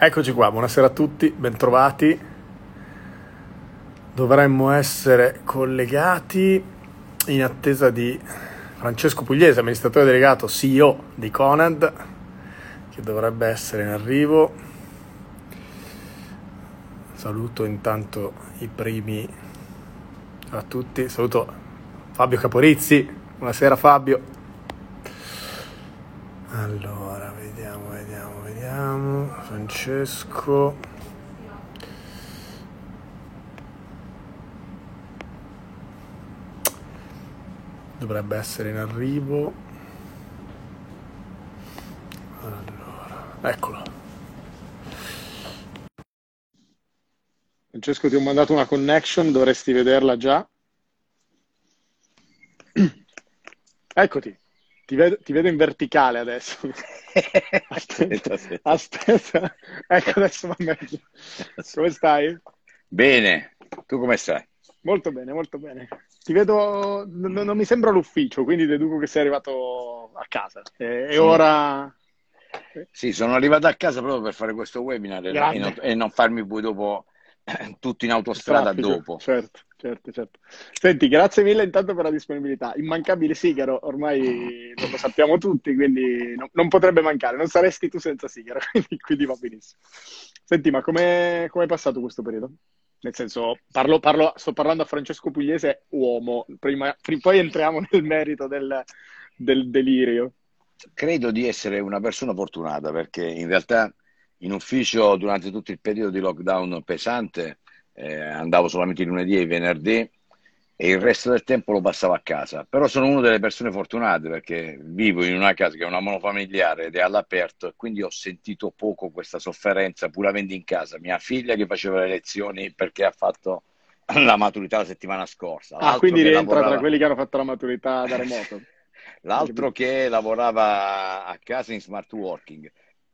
Eccoci qua, buonasera a tutti, bentrovati. Dovremmo essere collegati in attesa di Francesco Pugliese, amministratore delegato CEO di Conad, che dovrebbe essere in arrivo. Saluto intanto i primi a tutti, saluto Fabio Caporizzi, buonasera Fabio. Allora, vediamo, vediamo, vediamo. Francesco. Dovrebbe essere in arrivo. Allora, eccolo. Francesco, ti ho mandato una connection, dovresti vederla già. Eccoti, ti vedo, ti vedo in verticale adesso. aspetta, aspetta, aspetta, ecco adesso va meglio. Come stai? Bene, tu come stai? Molto bene, molto bene. Ti vedo, non, non mi sembra l'ufficio, quindi deduco che sei arrivato a casa. E, e ora... Sì, sono arrivato a casa proprio per fare questo webinar e non, e non, farmi poi dopo tutto in autostrada Traffico, dopo. Certo, certo, certo. Senti, grazie mille intanto per la disponibilità. Immancabile Sigaro, ormai lo sappiamo tutti, quindi non, non potrebbe mancare. Non saresti tu senza Sigaro, quindi, quindi va benissimo. Senti, ma come è passato questo periodo? Nel senso, parlo, parlo, sto parlando a Francesco Pugliese, uomo, prima, poi entriamo nel merito del, del delirio. Credo di essere una persona fortunata perché in realtà in ufficio durante tutto il periodo di lockdown pesante eh, andavo solamente lunedì e venerdì e il resto del tempo lo passavo a casa. Però sono una delle persone fortunate perché vivo in una casa che è una monofamiliare ed è all'aperto e quindi ho sentito poco questa sofferenza pur avendo in casa mia figlia che faceva le lezioni perché ha fatto la maturità la settimana scorsa. Ah, quindi rientra lavorava... tra quelli che hanno fatto la maturità da remoto. L'altro che lavorava a casa in smart working.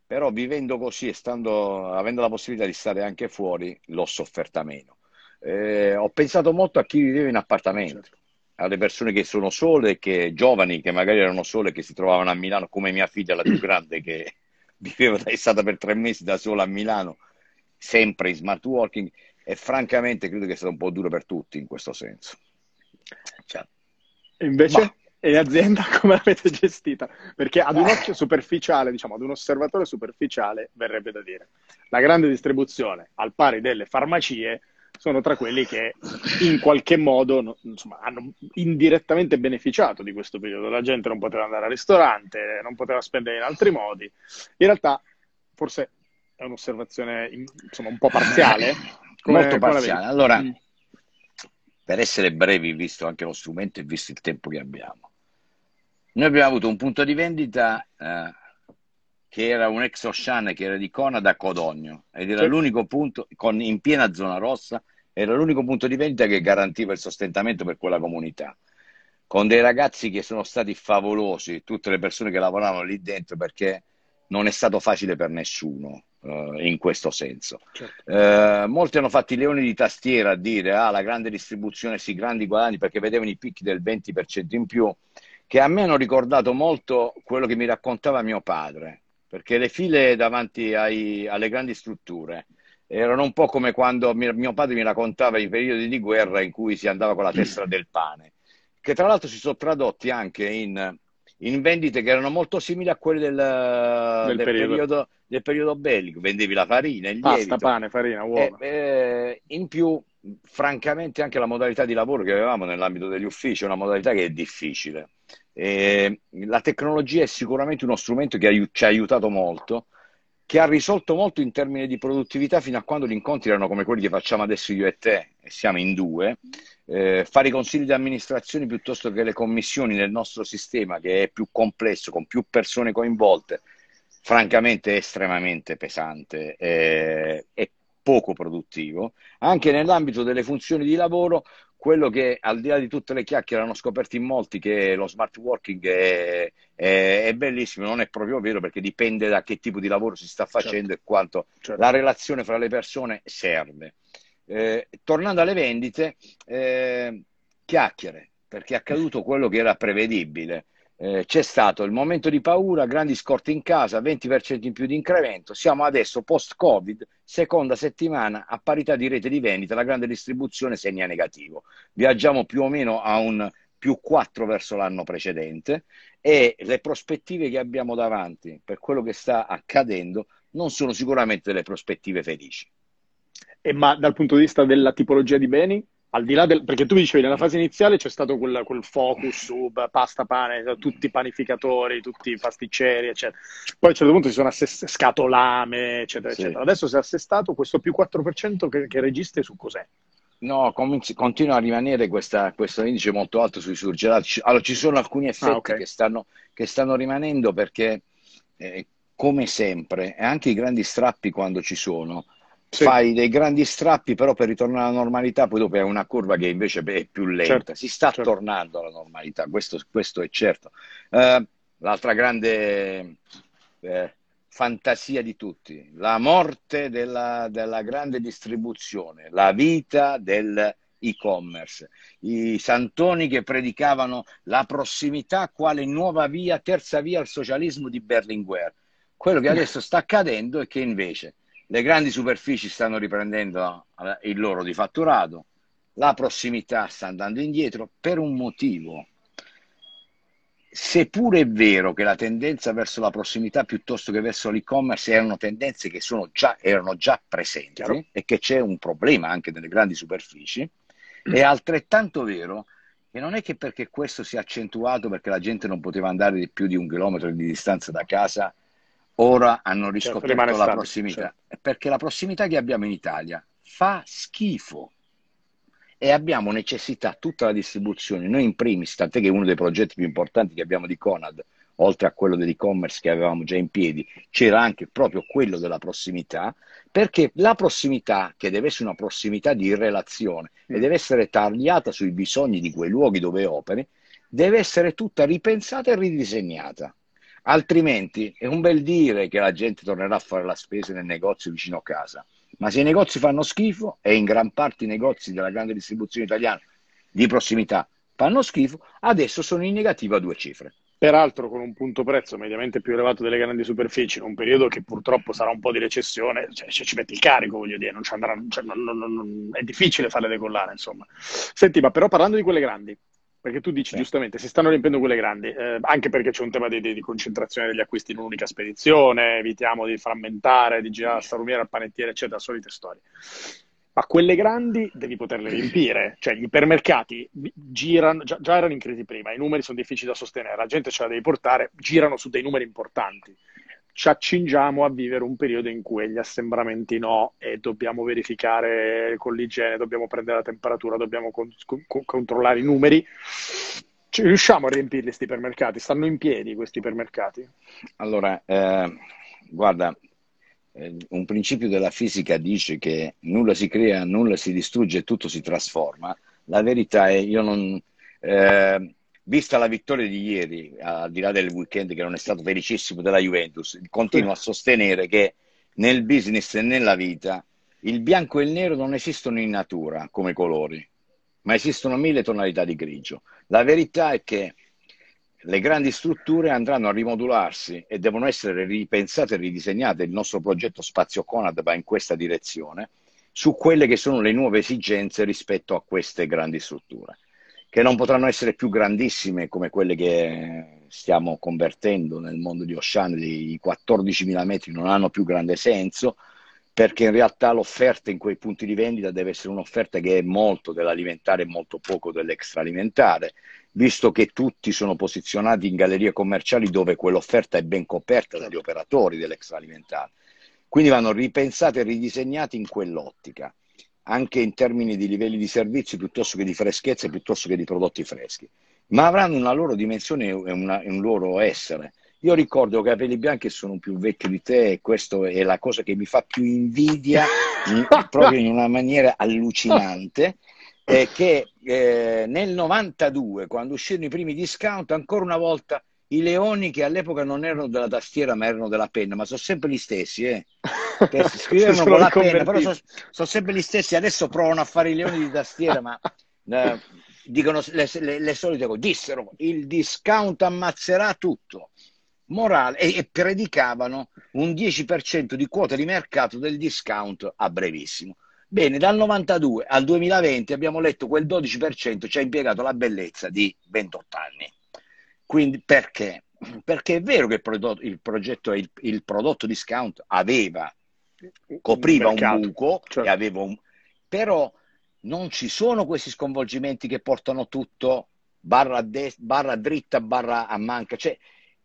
Però vivendo così e stando, avendo la possibilità di stare anche fuori, l'ho sofferta meno eh, ho pensato molto a chi viveva in appartamento, certo. alle persone che sono sole, che giovani che magari erano sole, che si trovavano a Milano, come mia figlia, la più grande, che viveva, è stata per tre mesi da sola a Milano, sempre in smart working, e francamente credo che sia stato un po' duro per tutti in questo senso. Cioè, invece? Ma... E azienda come l'avete gestita? Perché ad un occhio superficiale, diciamo, ad un osservatore superficiale, verrebbe da dire, la grande distribuzione, al pari delle farmacie, sono tra quelli che in qualche modo insomma, hanno indirettamente beneficiato di questo periodo. La gente non poteva andare al ristorante, non poteva spendere in altri modi. In realtà, forse è un'osservazione insomma, un po' parziale. Come, Molto parziale. Allora, mm. per essere brevi, visto anche lo strumento e visto il tempo che abbiamo, noi abbiamo avuto un punto di vendita eh, che era un ex Ocean che era di Conad a Codogno ed era sì. l'unico punto con, in piena zona rossa, era l'unico punto di vendita che garantiva il sostentamento per quella comunità. Con dei ragazzi che sono stati favolosi, tutte le persone che lavoravano lì dentro, perché non è stato facile per nessuno uh, in questo senso. Certo. Uh, molti hanno fatto i leoni di tastiera a dire ah, la grande distribuzione, sì, grandi guadagni, perché vedevano i picchi del 20% in più, che a me hanno ricordato molto quello che mi raccontava mio padre perché le file davanti ai, alle grandi strutture erano un po' come quando mio, padre mi raccontava i periodi di guerra in cui si andava con la testa del pane, che tra l'altro si sono tradotti anche in, in vendite che erano molto simili a quelle del, del, del, periodo. Periodo, del periodo, bellico, vendevi la farina, il Pasta, lievito. pane, farina, uova. E, eh, in più, francamente, anche la modalità di lavoro che avevamo nell'ambito degli uffici è una modalità che è difficile eh, la tecnologia è sicuramente uno strumento che ci ha aiutato molto, che ha risolto molto in termini di produttività fino a quando gli incontri erano come quelli che facciamo adesso io e te, e siamo in due. Eh, fare i consigli di amministrazione piuttosto che le commissioni nel nostro sistema, che è più complesso, con più persone coinvolte, francamente è estremamente pesante eh, e poco produttivo. Anche nell'ambito delle funzioni di lavoro, quello che al di là di tutte le chiacchiere hanno scoperto in molti che lo smart working è, è, è, bellissimo, non è proprio vero perché dipende da che tipo di lavoro si sta facendo certo. e quanto certo. la relazione fra le persone serve. Eh, tornando alle vendite, eh, chiacchiere, perché è accaduto quello che era prevedibile. Eh, c'è stato il momento di paura, grandi scorte in casa, 20% in più di incremento. Siamo adesso post-Covid, seconda settimana a parità di rete di vendita, la grande distribuzione segna negativo. Viaggiamo più o meno a un più 4 verso l'anno precedente e le prospettive che abbiamo davanti per quello che sta accadendo non sono sicuramente delle prospettive felici. E ma dal punto di vista della tipologia di beni? Al di là del, perché tu dicevi nella fase iniziale c'è stato quel, quel focus su pasta, pane, tutti i panificatori, tutti i pasticceri, eccetera. Poi a un certo punto si sono assest- scatolame, eccetera, sì. eccetera. Adesso si è assestato questo più 4% che, che registri su cos'è? No, continua a rimanere questa, questo indice molto alto sui surgelati. Allora, ci sono alcuni effetti ah, okay. che, stanno, che, stanno, rimanendo perché, eh, come sempre, e anche i grandi strappi quando ci sono, sì. fai dei grandi strappi, però per ritornare alla normalità, poi dopo hai una curva che invece è più lenta. Certo. Si sta certo. tornando alla normalità, questo, questo è certo. Uh, l'altra grande eh, fantasia di tutti, la morte della, della grande distribuzione, la vita del e-commerce, i santoni che predicavano la prossimità quale nuova via, terza via al socialismo di Berlinguer. Quello che adesso sta accadendo è che invece le grandi superfici stanno riprendendo il loro di fatturato, la prossimità sta andando indietro per un motivo. Seppure è vero che la tendenza verso la prossimità piuttosto che verso l'e-commerce erano tendenze che già, erano già presenti Chiaro. e che c'è un problema anche nelle grandi superfici, è altrettanto vero che non è che perché questo si è accentuato perché la gente non poteva andare di più di un chilometro di distanza da casa ora hanno certo, riscoperto certo, la stabile, prossimità, certo. perché la prossimità che abbiamo in Italia fa schifo e abbiamo necessità tutta la distribuzione, noi in primis, tant'è che uno dei progetti più importanti che abbiamo di Conad, oltre a quello dell'e-commerce che avevamo già in piedi, c'era anche proprio quello della prossimità, perché la prossimità, che deve essere una prossimità di relazione mm. e deve essere tagliata sui bisogni di quei luoghi dove operi, deve essere tutta ripensata e ridisegnata. Altrimenti è un bel dire che la gente tornerà a fare la spesa nel negozio vicino a casa, ma se i negozi fanno schifo e in gran parte i negozi della grande distribuzione italiana di prossimità fanno schifo, adesso sono in negativo a due cifre. Peraltro con un punto prezzo mediamente più elevato delle grandi superfici, in un periodo che purtroppo sarà un po' di recessione, cioè, cioè ci metti il carico, voglio dire, andrà, cioè, non, non, non, è difficile farle decollare, insomma. Senti, ma però parlando di quelle grandi, perché tu dici sì. giustamente, si stanno riempiendo quelle grandi, eh, anche perché c'è un tema di, di, concentrazione degli acquisti in un'unica spedizione, evitiamo di frammentare, di girare a salumiere, al panettiere, eccetera, solite storie. Ma quelle grandi devi poterle riempire, cioè gli ipermercati girano, già, già erano in crisi prima, i numeri sono difficili da sostenere, la gente ce la devi portare, girano su dei numeri importanti ci accingiamo a vivere un periodo in cui gli assembramenti no e dobbiamo verificare con l'igiene, dobbiamo prendere la temperatura, dobbiamo con, con, controllare i numeri. Ci riusciamo a riempirli questi ipermercati? Stanno in piedi questi ipermercati? Allora, eh, guarda, eh, un principio della fisica dice che nulla si crea, nulla si distrugge, tutto si trasforma. La verità è, io non... Eh, vista la vittoria di ieri, al di là del weekend che non è stato felicissimo della Juventus, continuo a sostenere che nel business e nella vita il bianco e il nero non esistono in natura come colori, ma esistono mille tonalità di grigio. La verità è che le grandi strutture andranno a rimodularsi e devono essere ripensate e ridisegnate. Il nostro progetto Spazio Conad va in questa direzione su quelle che sono le nuove esigenze rispetto a queste grandi strutture che non potranno essere più grandissime come quelle che stiamo convertendo nel mondo di Ocean, i 14.000 metri non hanno più grande senso, perché in realtà l'offerta in quei punti di vendita deve essere un'offerta che è molto dell'alimentare e molto poco dell'extraalimentare, visto che tutti sono posizionati in gallerie commerciali dove quell'offerta è ben coperta dagli operatori dell'extraalimentare. Quindi vanno ripensate e ridisegnati in quell'ottica anche in termini di livelli di servizi piuttosto che di freschezza, piuttosto che di prodotti freschi, ma avranno una loro dimensione e un loro essere. Io ricordo che capelli bianchi sono più vecchio di te e questa è la cosa che mi fa più invidia in, proprio in una maniera allucinante. È che eh, nel 92, quando uscirono i primi discount, ancora una volta i leoni che all'epoca non erano della tastiera ma erano della penna, ma sono sempre gli stessi, eh. scrivevano con la penna, però sono, sono, sempre gli stessi, adesso provano a fare i leoni di tastiera, ma eh, dicono le, le, le solite cose, dissero il discount ammazzerà tutto morale e, e, predicavano un 10% di quota di mercato del discount a brevissimo. Bene, dal 92 al 2020 abbiamo letto quel 12% ci ha impiegato la bellezza di 28 anni. Quindi perché? Perché è vero che il prodotto, il progetto, il, il prodotto discount aveva, copriva un, buco, aveva un, però non ci sono questi sconvolgimenti che portano tutto barra, de, barra dritta, barra a manca. Cioè,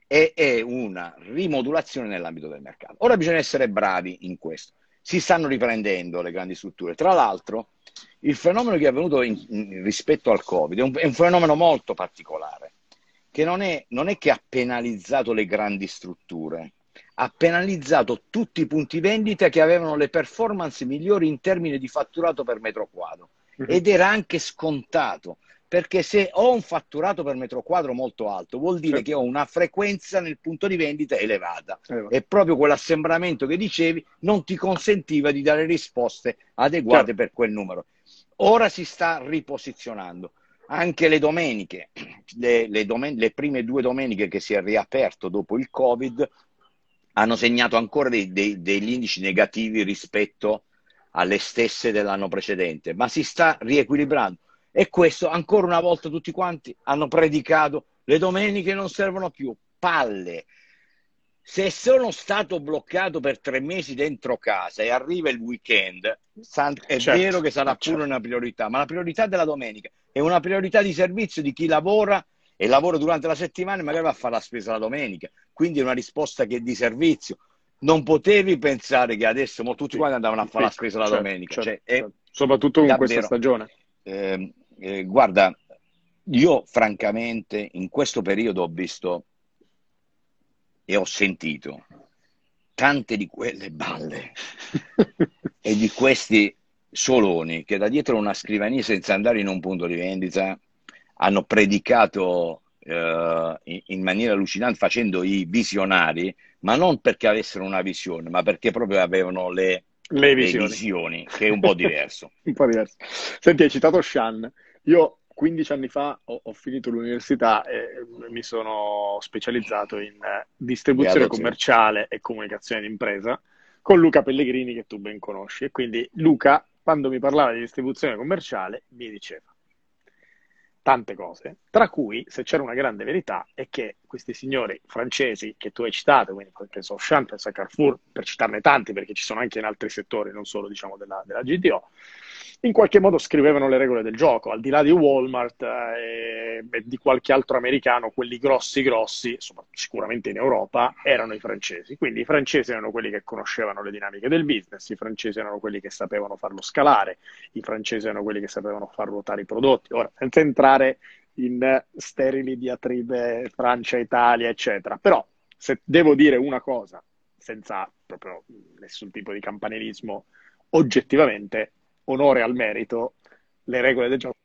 è, è una rimodulazione nell'ambito del mercato. Ora bisogna essere bravi in questo. Si stanno riprendendo le grandi strutture. Tra l'altro, il fenomeno che è avvenuto in, in, rispetto al Covid è un, è un, fenomeno molto particolare, che non è, non è che ha penalizzato le grandi strutture, ha penalizzato tutti i punti vendita che avevano le performance migliori in termini di fatturato per metro quadro. Mm-hmm. Ed era anche scontato, perché se ho un fatturato per metro quadro molto alto, vuol dire certo. che ho una frequenza nel punto di vendita elevata eh, e proprio quell'assembramento che dicevi non ti consentiva di dare risposte adeguate certo. per quel numero. Ora si sta riposizionando. Anche le domeniche, le, le, domen- le prime due domeniche che si è riaperto dopo il Covid, hanno segnato ancora dei, dei, degli indici negativi rispetto alle stesse dell'anno precedente, ma si sta riequilibrando e questo ancora una volta tutti quanti hanno predicato le domeniche non servono più, palle. Se sono stato bloccato per tre mesi dentro casa e arriva il weekend, è certo, vero che sarà certo. pure una priorità, ma la priorità della domenica è una priorità di servizio di chi lavora e lavora durante la settimana e magari va a fare la spesa la domenica. Quindi è una risposta che è di servizio. Non potevi pensare che adesso tutti quanti andavano a fare la spesa la certo, domenica. Certo, cioè, certo. Soprattutto con davvero, questa stagione. Eh, eh, guarda, io francamente in questo periodo ho visto e ho sentito tante di quelle balle e di questi soloni che da dietro una scrivania senza andare in un punto di vendita hanno predicato eh, in maniera allucinante facendo i visionari, ma non perché avessero una visione, ma perché proprio avevano le, le visioni, le visioni che è un po' diverso. un po' diverso. Senti, hai citato Shan. Io 15 anni fa ho, ho, finito l'università e mi sono specializzato in eh, distribuzione commerciale e comunicazione d'impresa con Luca Pellegrini che tu ben conosci. E quindi Luca, quando mi parlava di distribuzione commerciale, mi diceva tante cose, tra cui, se c'era una grande verità, è che questi signori francesi che tu hai citato, quindi penso a Auchan, penso a Carrefour, per citarne tanti, perché ci sono anche in altri settori, non solo diciamo della, della GTO, in qualche modo scrivevano le regole del gioco, al di là di Walmart eh, e di qualche altro americano, quelli grossi grossi, sicuramente in Europa, erano i francesi. Quindi i francesi erano quelli che conoscevano le dinamiche del business, i francesi erano quelli che sapevano farlo scalare, i francesi erano quelli che sapevano far ruotare i prodotti. Ora, senza entrare in sterili diatribe Francia-Italia, eccetera. Però, se devo dire una cosa, senza proprio nessun tipo di campanilismo, oggettivamente onore al merito, le regole del gioco.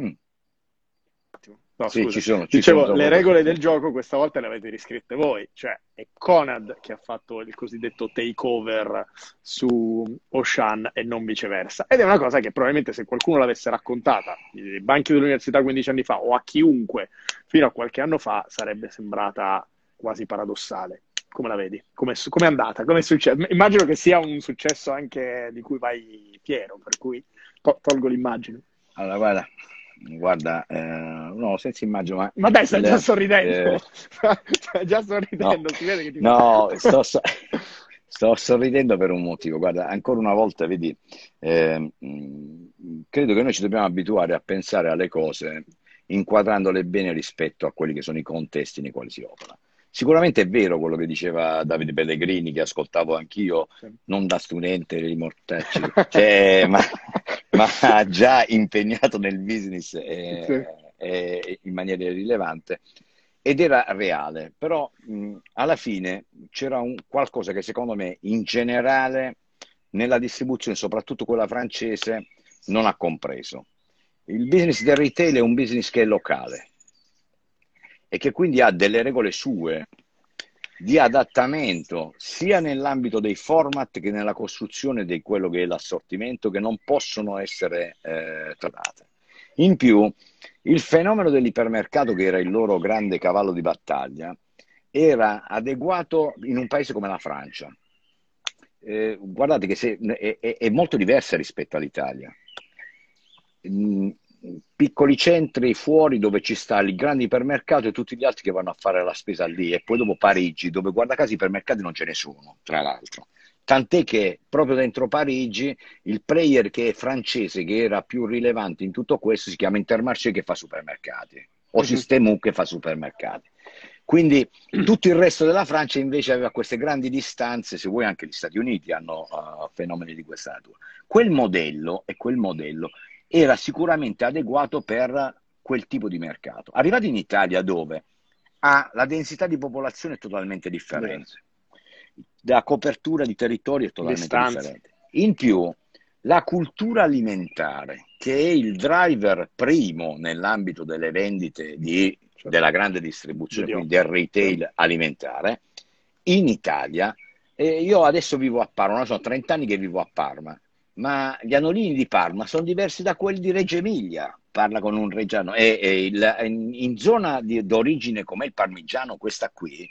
Mm. No, sì, ci sono, ci Dicevo, sono le regole del gioco questa volta le avete riscritte voi, cioè è Conad che ha fatto il cosiddetto takeover su Ocean e non viceversa. Ed è una cosa che probabilmente se qualcuno l'avesse raccontata ai banchi dell'università 15 anni fa o a chiunque fino a qualche anno fa sarebbe sembrata quasi paradossale. Come la vedi? Come è andata? Come è successo? Immagino che sia un successo anche di cui vai fiero, per cui to- tolgo l'immagine. Allora, guarda, guarda eh, no, senza immagine, ma... Ma dai, stai già sorridendo. Eh... stai già sorridendo, no, si vede che ti No, sto, so... sto, sorridendo per un motivo. Guarda, ancora una volta, vedi, eh, credo che noi ci dobbiamo abituare a pensare alle cose inquadrandole bene rispetto a quelli che sono i contesti nei quali si opera. Sicuramente è vero quello che diceva Davide Pellegrini, che ascoltavo anch'io, non da studente di mortacci, cioè, ma, ma, già impegnato nel business e, sì. e in maniera rilevante. Ed era reale, però mh, alla fine c'era un, qualcosa che secondo me in generale nella distribuzione, soprattutto quella francese, non ha compreso. Il business del retail è un business che è locale, e che quindi ha delle regole sue. di adattamento sia nell'ambito dei format che nella costruzione di quello che è l'assortimento che non possono essere eh, trattate. In più, il fenomeno dell'ipermercato, che era il loro grande cavallo di battaglia, era adeguato in un paese come la Francia. Eh, guardate che se, è, è, molto diversa rispetto all'Italia. Mm, piccoli centri fuori dove ci sta il grande ipermercato e tutti gli altri che vanno a fare la spesa lì e poi dopo Parigi dove guarda caso ipermercati non ce ne sono tra l'altro tant'è che proprio dentro Parigi il player che è francese che era più rilevante in tutto questo si chiama Intermarché che fa supermercati o. Système che fa supermercati quindi tutto il resto della Francia invece aveva queste grandi distanze, se vuoi anche gli Stati Uniti hanno uh, fenomeni di questa natura. Quel modello e quel modello era sicuramente adeguato per quel tipo di mercato. Arrivati in Italia dove ha la densità di popolazione è totalmente differente, la copertura di territorio è totalmente differente. In più, la cultura alimentare, che è il driver primo nell'ambito delle vendite di, certo. della grande distribuzione, quindi del retail alimentare, in Italia, eh, io adesso vivo a Parma, sono 30 anni che vivo a Parma, ma gli anolini di Parma sono diversi da quelli di Reggio Emilia, parla con un reggiano, e, e il, in zona di, d'origine come il parmigiano, questa qui,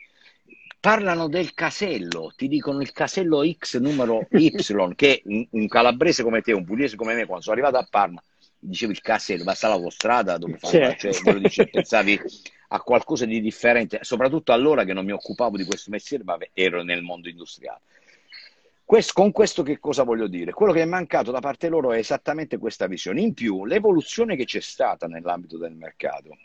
parlano del casello, ti dicono il casello X numero Y, che un, un, calabrese come te, un pugliese come me, quando sono arrivato a Parma, dicevi il casello, basta l'autostrada dove fai, cioè, dice, pensavi a qualcosa di differente, soprattutto allora che non mi occupavo di questo mestiere, ma ero nel mondo industriale. Questo, con questo che cosa voglio dire? Quello che è mancato da parte loro è esattamente questa visione. In più, l'evoluzione che c'è stata nell'ambito del mercato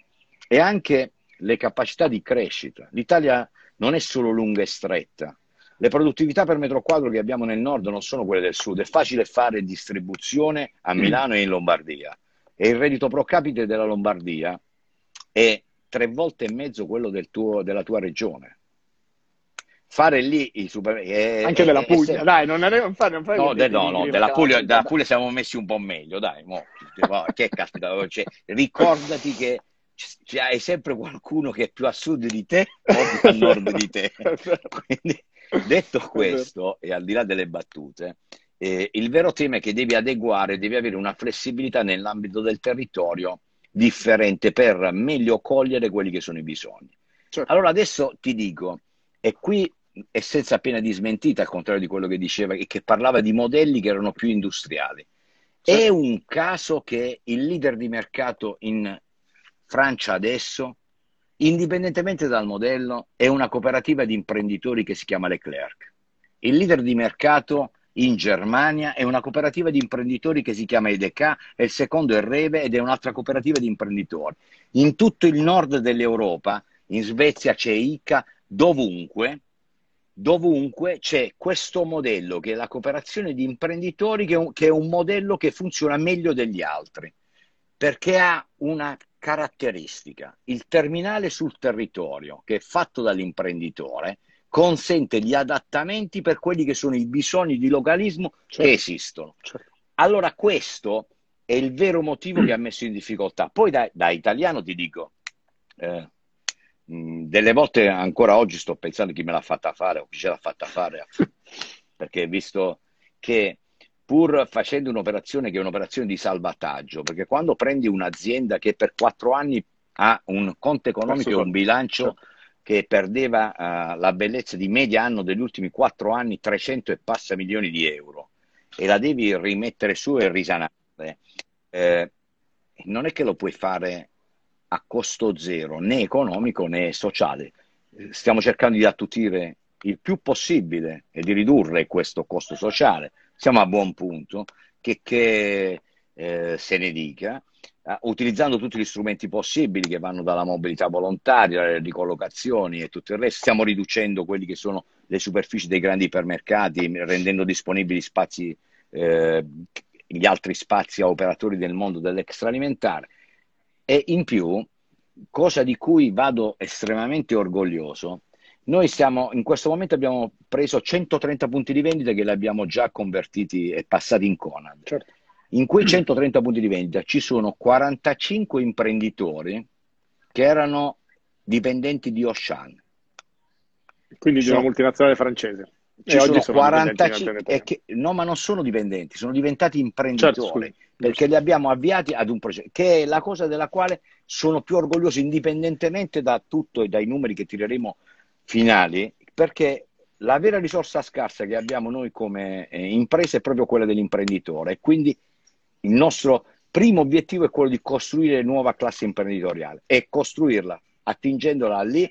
e anche le capacità di crescita. L'Italia non è solo lunga e stretta. Le produttività per metro quadro che abbiamo nel nord non sono quelle del sud. È facile fare distribuzione a mm. Milano e in Lombardia. E il reddito pro capite della Lombardia è tre volte e mezzo quello del tuo, della tua regione fare lì i super eh, anche della Puglia, dai, non, non fai, non fai no, de, no, no, della Puglia, della Puglia siamo messi un po' meglio, dai, mo, che caspita, cioè, ricordati che hai sempre qualcuno che è più a sud di te o più a nord di te. Quindi, detto questo, e al di là delle battute, eh, il vero tema è che devi adeguare, devi avere una flessibilità nell'ambito del territorio differente per meglio cogliere quelli che sono i bisogni. Certo. Allora adesso ti dico, e qui è senza pena di smentita, al contrario di quello che diceva, che parlava di modelli che erano più industriali. È un caso che il leader di mercato in Francia adesso, indipendentemente dal modello, è una cooperativa di imprenditori che si chiama Leclerc. Il leader di mercato in Germania è una cooperativa di imprenditori che si chiama EDK e il secondo è Reve ed è un'altra cooperativa di imprenditori. In tutto il nord dell'Europa, in Svezia c'è ICA, dovunque, dovunque c'è questo modello che è la cooperazione di imprenditori, che è, un, che è un modello che funziona meglio degli altri, perché ha una caratteristica. Il terminale sul territorio, che è fatto dall'imprenditore, consente gli adattamenti per quelli che sono i bisogni di localismo certo. che esistono. Certo. Allora questo è il vero motivo che ha messo in difficoltà. Poi da, da italiano ti dico, eh, delle volte ancora oggi sto pensando chi me l'ha fatta fare o chi ce l'ha fatta fare, perché visto che pur facendo un'operazione che è un'operazione di salvataggio, perché quando prendi un'azienda che per quattro anni ha un conto economico e un bilancio che perdeva uh, la bellezza di media anno degli ultimi quattro anni 300 e passa milioni di euro e la devi rimettere su e risanare, eh, non è che lo puoi fare a costo zero, né economico né sociale. Stiamo cercando di attutire il più possibile e di ridurre questo costo sociale. Siamo a buon punto, che, che eh, se ne dica, eh, utilizzando tutti gli strumenti possibili che vanno dalla mobilità volontaria, alle ricollocazioni e tutto il resto. Stiamo riducendo quelli che sono le superfici dei grandi ipermercati, rendendo disponibili spazi, eh, gli altri spazi a operatori del mondo dell'extraalimentare e in più, cosa di cui vado estremamente orgoglioso, noi stiamo, in questo momento abbiamo preso 130 punti di vendita che li abbiamo già convertiti e passati in Conad. Certo. In quei 130 punti di vendita ci sono 45 imprenditori che erano dipendenti di Oshan. Quindi di una multinazionale francese. Ci sono, sono 45 che, no, ma non sono dipendenti, sono diventati imprenditori certo, perché li abbiamo avviati ad un progetto, che è la cosa della quale sono più orgoglioso indipendentemente da tutto e dai numeri che tireremo finali, perché la vera risorsa scarsa che abbiamo noi come eh, impresa è proprio quella dell'imprenditore. E quindi il nostro primo obiettivo è quello di costruire nuova classe imprenditoriale e costruirla attingendola lì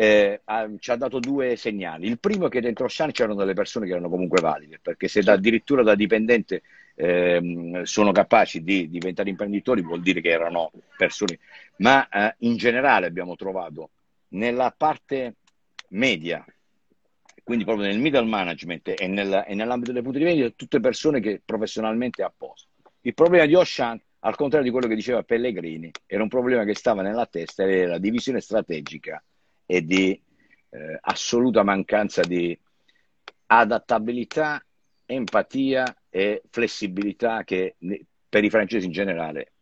eh, ha, ci ha dato due segnali. Il primo è che dentro Shan c'erano delle persone che erano comunque valide, perché se da, addirittura da dipendente eh, sono capaci di diventare imprenditori vuol dire che erano persone, ma eh, in generale abbiamo trovato nella parte media, quindi proprio nel middle management e, nel, e nell'ambito delle punti di vendita, tutte persone che professionalmente a posto. Il problema di Oshan, al contrario di quello che diceva Pellegrini, era un problema che stava nella testa, era la divisione strategica e di eh, assoluta mancanza di adattabilità, empatia e flessibilità che per i francesi in generale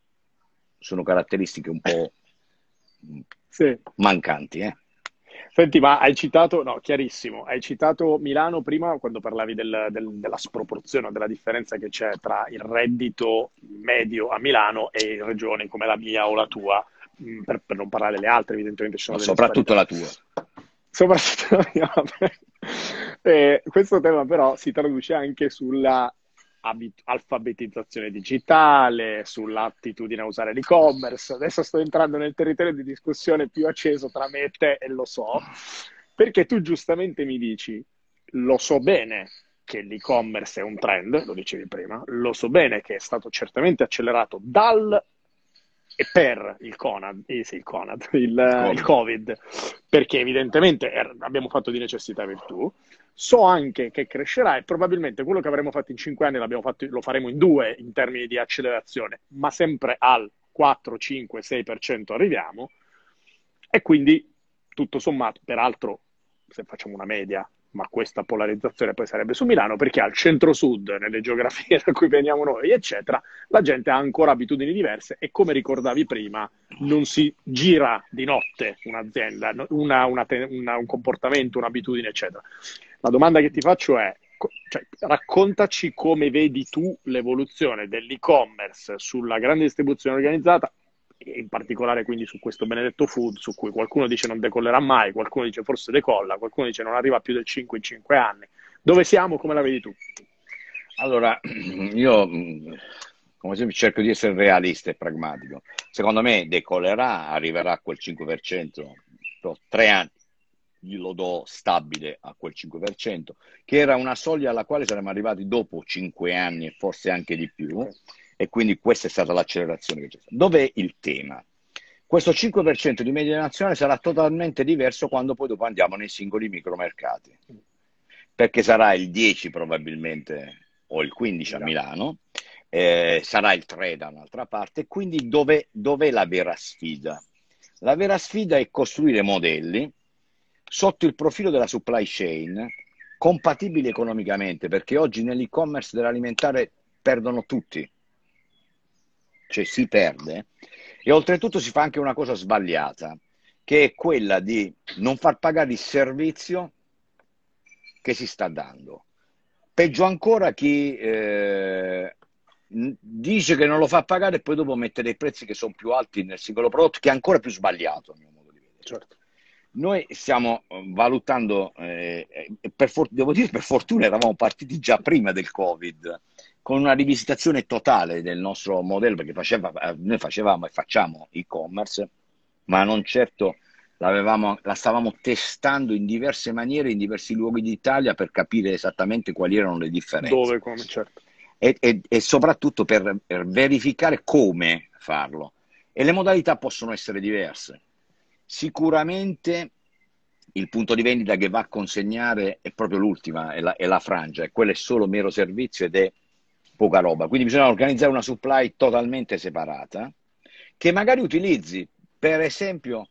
sono caratteristiche un po' sì. mancanti. Eh? Senti, ma hai citato, no, chiarissimo, hai citato Milano prima quando parlavi del, del, della sproporzione, della differenza che c'è tra il reddito medio a Milano e regioni come la mia o la tua. Mm, per, per, non parlare delle altre, evidentemente ci sono delle Soprattutto la tua. Soprattutto la mia, eh, questo tema però si traduce anche sulla abit- alfabetizzazione digitale, sull'attitudine a usare l'e-commerce. Adesso sto entrando nel territorio di discussione più acceso tra me e te e lo so, perché tu giustamente mi dici, lo so bene che l'e-commerce è un trend, lo dicevi prima, lo so bene che è stato certamente accelerato dal e per il Conad, eh, sì, il, Conad il, il, il, Covid, perché evidentemente er, abbiamo fatto di necessità virtù. So anche che crescerà e probabilmente quello che avremmo fatto in cinque anni fatto, lo faremo in due in termini di accelerazione, ma sempre al 4, 5, 6% arriviamo. E quindi, tutto sommato, peraltro, se facciamo una media ma questa polarizzazione poi sarebbe su Milano, perché al centro-sud, nelle geografie da cui veniamo noi, eccetera, la gente ha ancora abitudini diverse e come ricordavi prima, non si gira di notte un'azienda, una, una, una, un comportamento, un'abitudine, eccetera. La domanda che ti faccio è, cioè, raccontaci come vedi tu l'evoluzione dell'e-commerce sulla grande distribuzione organizzata in particolare quindi su questo benedetto food su cui qualcuno dice non decollerà mai, qualcuno dice forse decolla, qualcuno dice non arriva più del 5 in 5 anni. Dove siamo? Come la vedi tu? Allora, io come sempre cerco di essere realista e pragmatico. Secondo me decollerà, arriverà a quel 5%, per tre anni glielo do stabile a quel 5%, che era una soglia alla quale saremmo arrivati dopo 5 anni e forse anche di più e quindi questa è stata l'accelerazione che c'è stata. Dov'è il tema? Questo 5% di media nazionale sarà totalmente diverso quando poi dopo andiamo nei singoli micromercati, perché sarà il 10 probabilmente o il 15 a Milano, eh, sarà il 3 da un'altra parte, quindi dove, dov'è la vera sfida? La vera sfida è costruire modelli sotto il profilo della supply chain compatibili economicamente, perché oggi nell'e-commerce dell'alimentare perdono tutti cioè si perde, e oltretutto si fa anche una cosa sbagliata, che è quella di non far pagare il servizio che si sta dando. Peggio ancora chi eh, dice che non lo fa pagare e poi dopo mette dei prezzi che sono più alti nel singolo prodotto, che è ancora più sbagliato a mio modo di vedere. Certo. Noi stiamo valutando, eh, per for- devo dire per fortuna eravamo partiti già prima del Covid, con una rivisitazione totale del nostro modello, perché faceva, eh, noi facevamo e facciamo e-commerce, ma non certo la stavamo testando in diverse maniere, in diversi luoghi d'Italia per capire esattamente quali erano le differenze. Dove, come, certo. E, e, e soprattutto per, per verificare come farlo. E le modalità possono essere diverse. Sicuramente il punto di vendita che va a consegnare è proprio l'ultima, è la, è la frangia, e quello è solo mero servizio ed è poca roba. Quindi bisogna organizzare una supply totalmente separata che magari utilizzi, per esempio,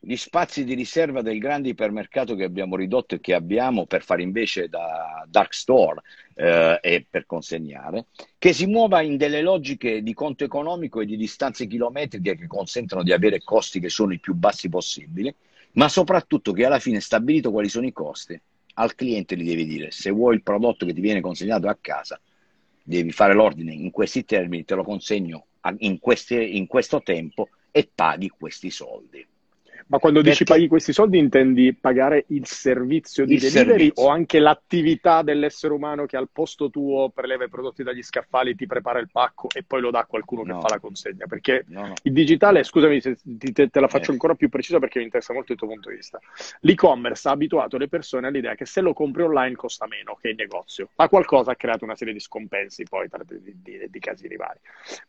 gli spazi di riserva del grande ipermercato che abbiamo ridotto e che abbiamo per fare invece da dark store eh, e per consegnare, che si muova in delle logiche di conto economico e di distanze chilometriche che consentono di avere costi che sono i più bassi possibili, ma soprattutto che alla fine stabilito quali sono i costi, al cliente gli devi dire se vuoi il prodotto che ti viene consegnato a casa, devi fare l'ordine in questi termini, te lo consegno in, queste, in questo tempo e paghi questi soldi. Ma quando Perché... dici paghi questi soldi intendi pagare il servizio di il delivery servizio. o anche l'attività dell'essere umano che al posto tuo preleva i prodotti dagli scaffali, ti prepara il pacco e poi lo dà a qualcuno no. che fa la consegna? Perché no, no. il digitale, scusami se te, te la faccio eh. ancora più precisa perché mi interessa molto il tuo punto di vista. L'e-commerce ha abituato le persone all'idea che se lo compri online costa meno che in negozio. Ma qualcosa ha creato una serie di scompensi poi tra di, di, di casini vari.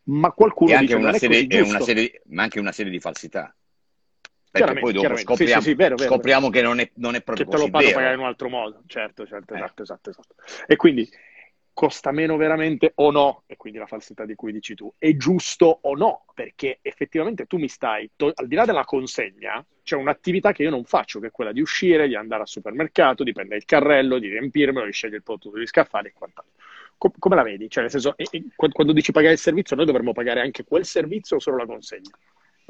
Ma qualcuno dice una serie, una serie, ma anche una serie di falsità. Perché poi dopo scopriamo, sì, sì, vero, vero, scopriamo che non è, non è proprio che te lo fanno pagare in un altro modo. Certo, certo, eh. esatto, esatto, esatto. E quindi costa meno veramente o no? E quindi la falsità di cui dici tu. È giusto o no? Perché effettivamente tu mi stai, to- al di là della consegna, c'è un'attività che io non faccio, che è quella di uscire, di andare al supermercato, di prendere il carrello, di riempirmelo, di scegliere il prodotto di scaffali e quant'altro. Com- come la vedi? Cioè, nel senso, e- e quando dici pagare il servizio, noi dovremmo pagare anche quel servizio o solo la consegna?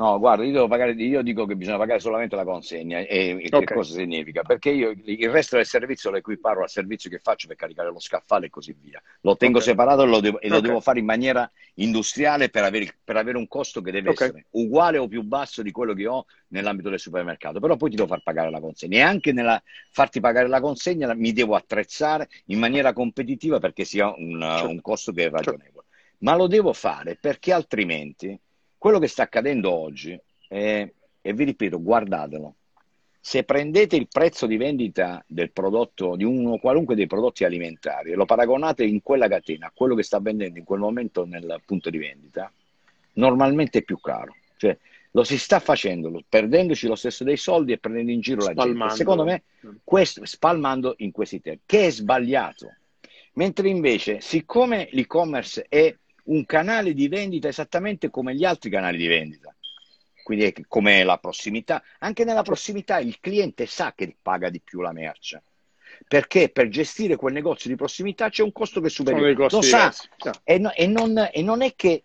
No, guarda, io, pagare, io, dico che bisogna pagare solamente la consegna e, e okay. che cosa significa? Perché io il resto del servizio lo equiparo al servizio che faccio per caricare lo scaffale e così via. Lo tengo okay. separato e lo, devo, e lo okay. devo, fare in maniera industriale per avere, per avere un costo che deve essere uguale o più basso di quello che ho nell'ambito del supermercato. Però poi ti devo far pagare la consegna e anche nella farti pagare la consegna mi devo attrezzare in maniera competitiva perché sia un, certo. un costo che è ragionevole. Certo. Ma lo devo fare perché altrimenti quello che sta accadendo oggi, è, e vi ripeto, guardatelo, se prendete il prezzo di vendita del prodotto, di uno qualunque dei prodotti alimentari, e lo paragonate in quella catena a quello che sta vendendo in quel momento nel punto di vendita, normalmente è più caro. Cioè, lo si sta facendo perdendoci lo stesso dei soldi e prendendo in giro spalmando. la gente. Secondo me, questo, spalmando in questi termini, che è sbagliato. Mentre invece, siccome l'e-commerce è un canale di vendita esattamente come gli altri canali di vendita. Quindi come la prossimità. Anche nella prossimità il cliente sa che paga di più la merce. Perché per gestire quel negozio di prossimità c'è un costo che superiore. Lo sa. E, no, e, non, e non è che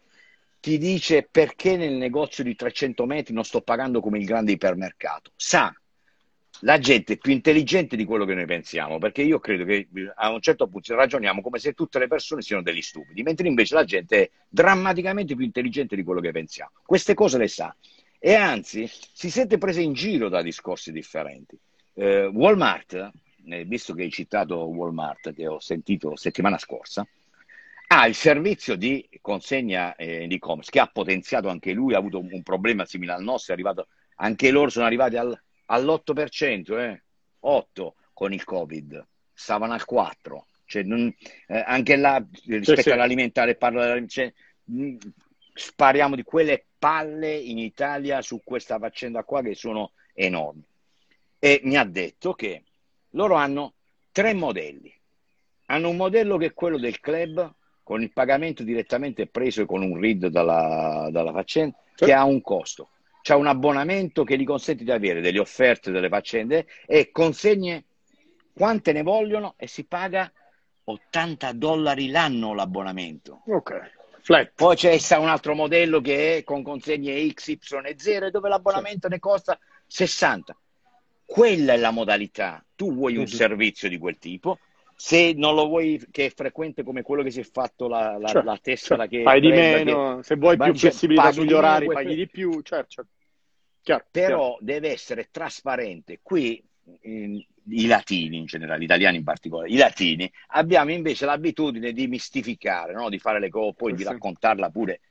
ti dice perché nel negozio di 300 metri non sto pagando come il grande ipermercato. Sa la gente è più intelligente di quello che noi pensiamo, perché io credo che a un certo punto ragioniamo come se tutte le persone siano degli stupidi, mentre invece la gente è drammaticamente più intelligente di quello che pensiamo. Queste cose le sa e anzi si sente presa in giro da discorsi differenti. Eh, Walmart, eh, visto che hai citato Walmart, che ho sentito settimana scorsa, ha il servizio di consegna eh, di e-commerce che ha potenziato anche lui, ha avuto un problema simile al nostro, è arrivato, anche loro sono arrivati al all'8%, eh? 8 con il Covid, stavano al 4. Cioè, non, eh, anche là, rispetto sì, all'alimentare, parlo, cioè, mh, spariamo di quelle palle in Italia su questa faccenda qua che sono enormi. E mi ha detto che loro hanno tre modelli. Hanno un modello che è quello del club, con il pagamento direttamente preso con un RID dalla, dalla faccenda, sì. che ha un costo c'è un abbonamento che gli consente di avere delle offerte, delle faccende e consegne quante ne vogliono e si paga 80 dollari l'anno l'abbonamento. Ok. Flat. Poi c'è un altro modello che è con consegne X, Y e 0 dove l'abbonamento sì. ne costa 60. Quella è la modalità. Tu vuoi un mm-hmm. servizio di quel tipo, se non lo vuoi che è frequente come quello che si è fatto la, la, cioè, la tessera cioè, che fai di meno, che, se vuoi più flessibilità sugli orari paghi di più, certo, certo. Chiaro, però chiaro. deve essere trasparente. Qui eh, i latini in generale, gli italiani in particolare, i latini abbiamo invece l'abitudine di mistificare, no? di fare le cose, poi sì. di raccontarla pure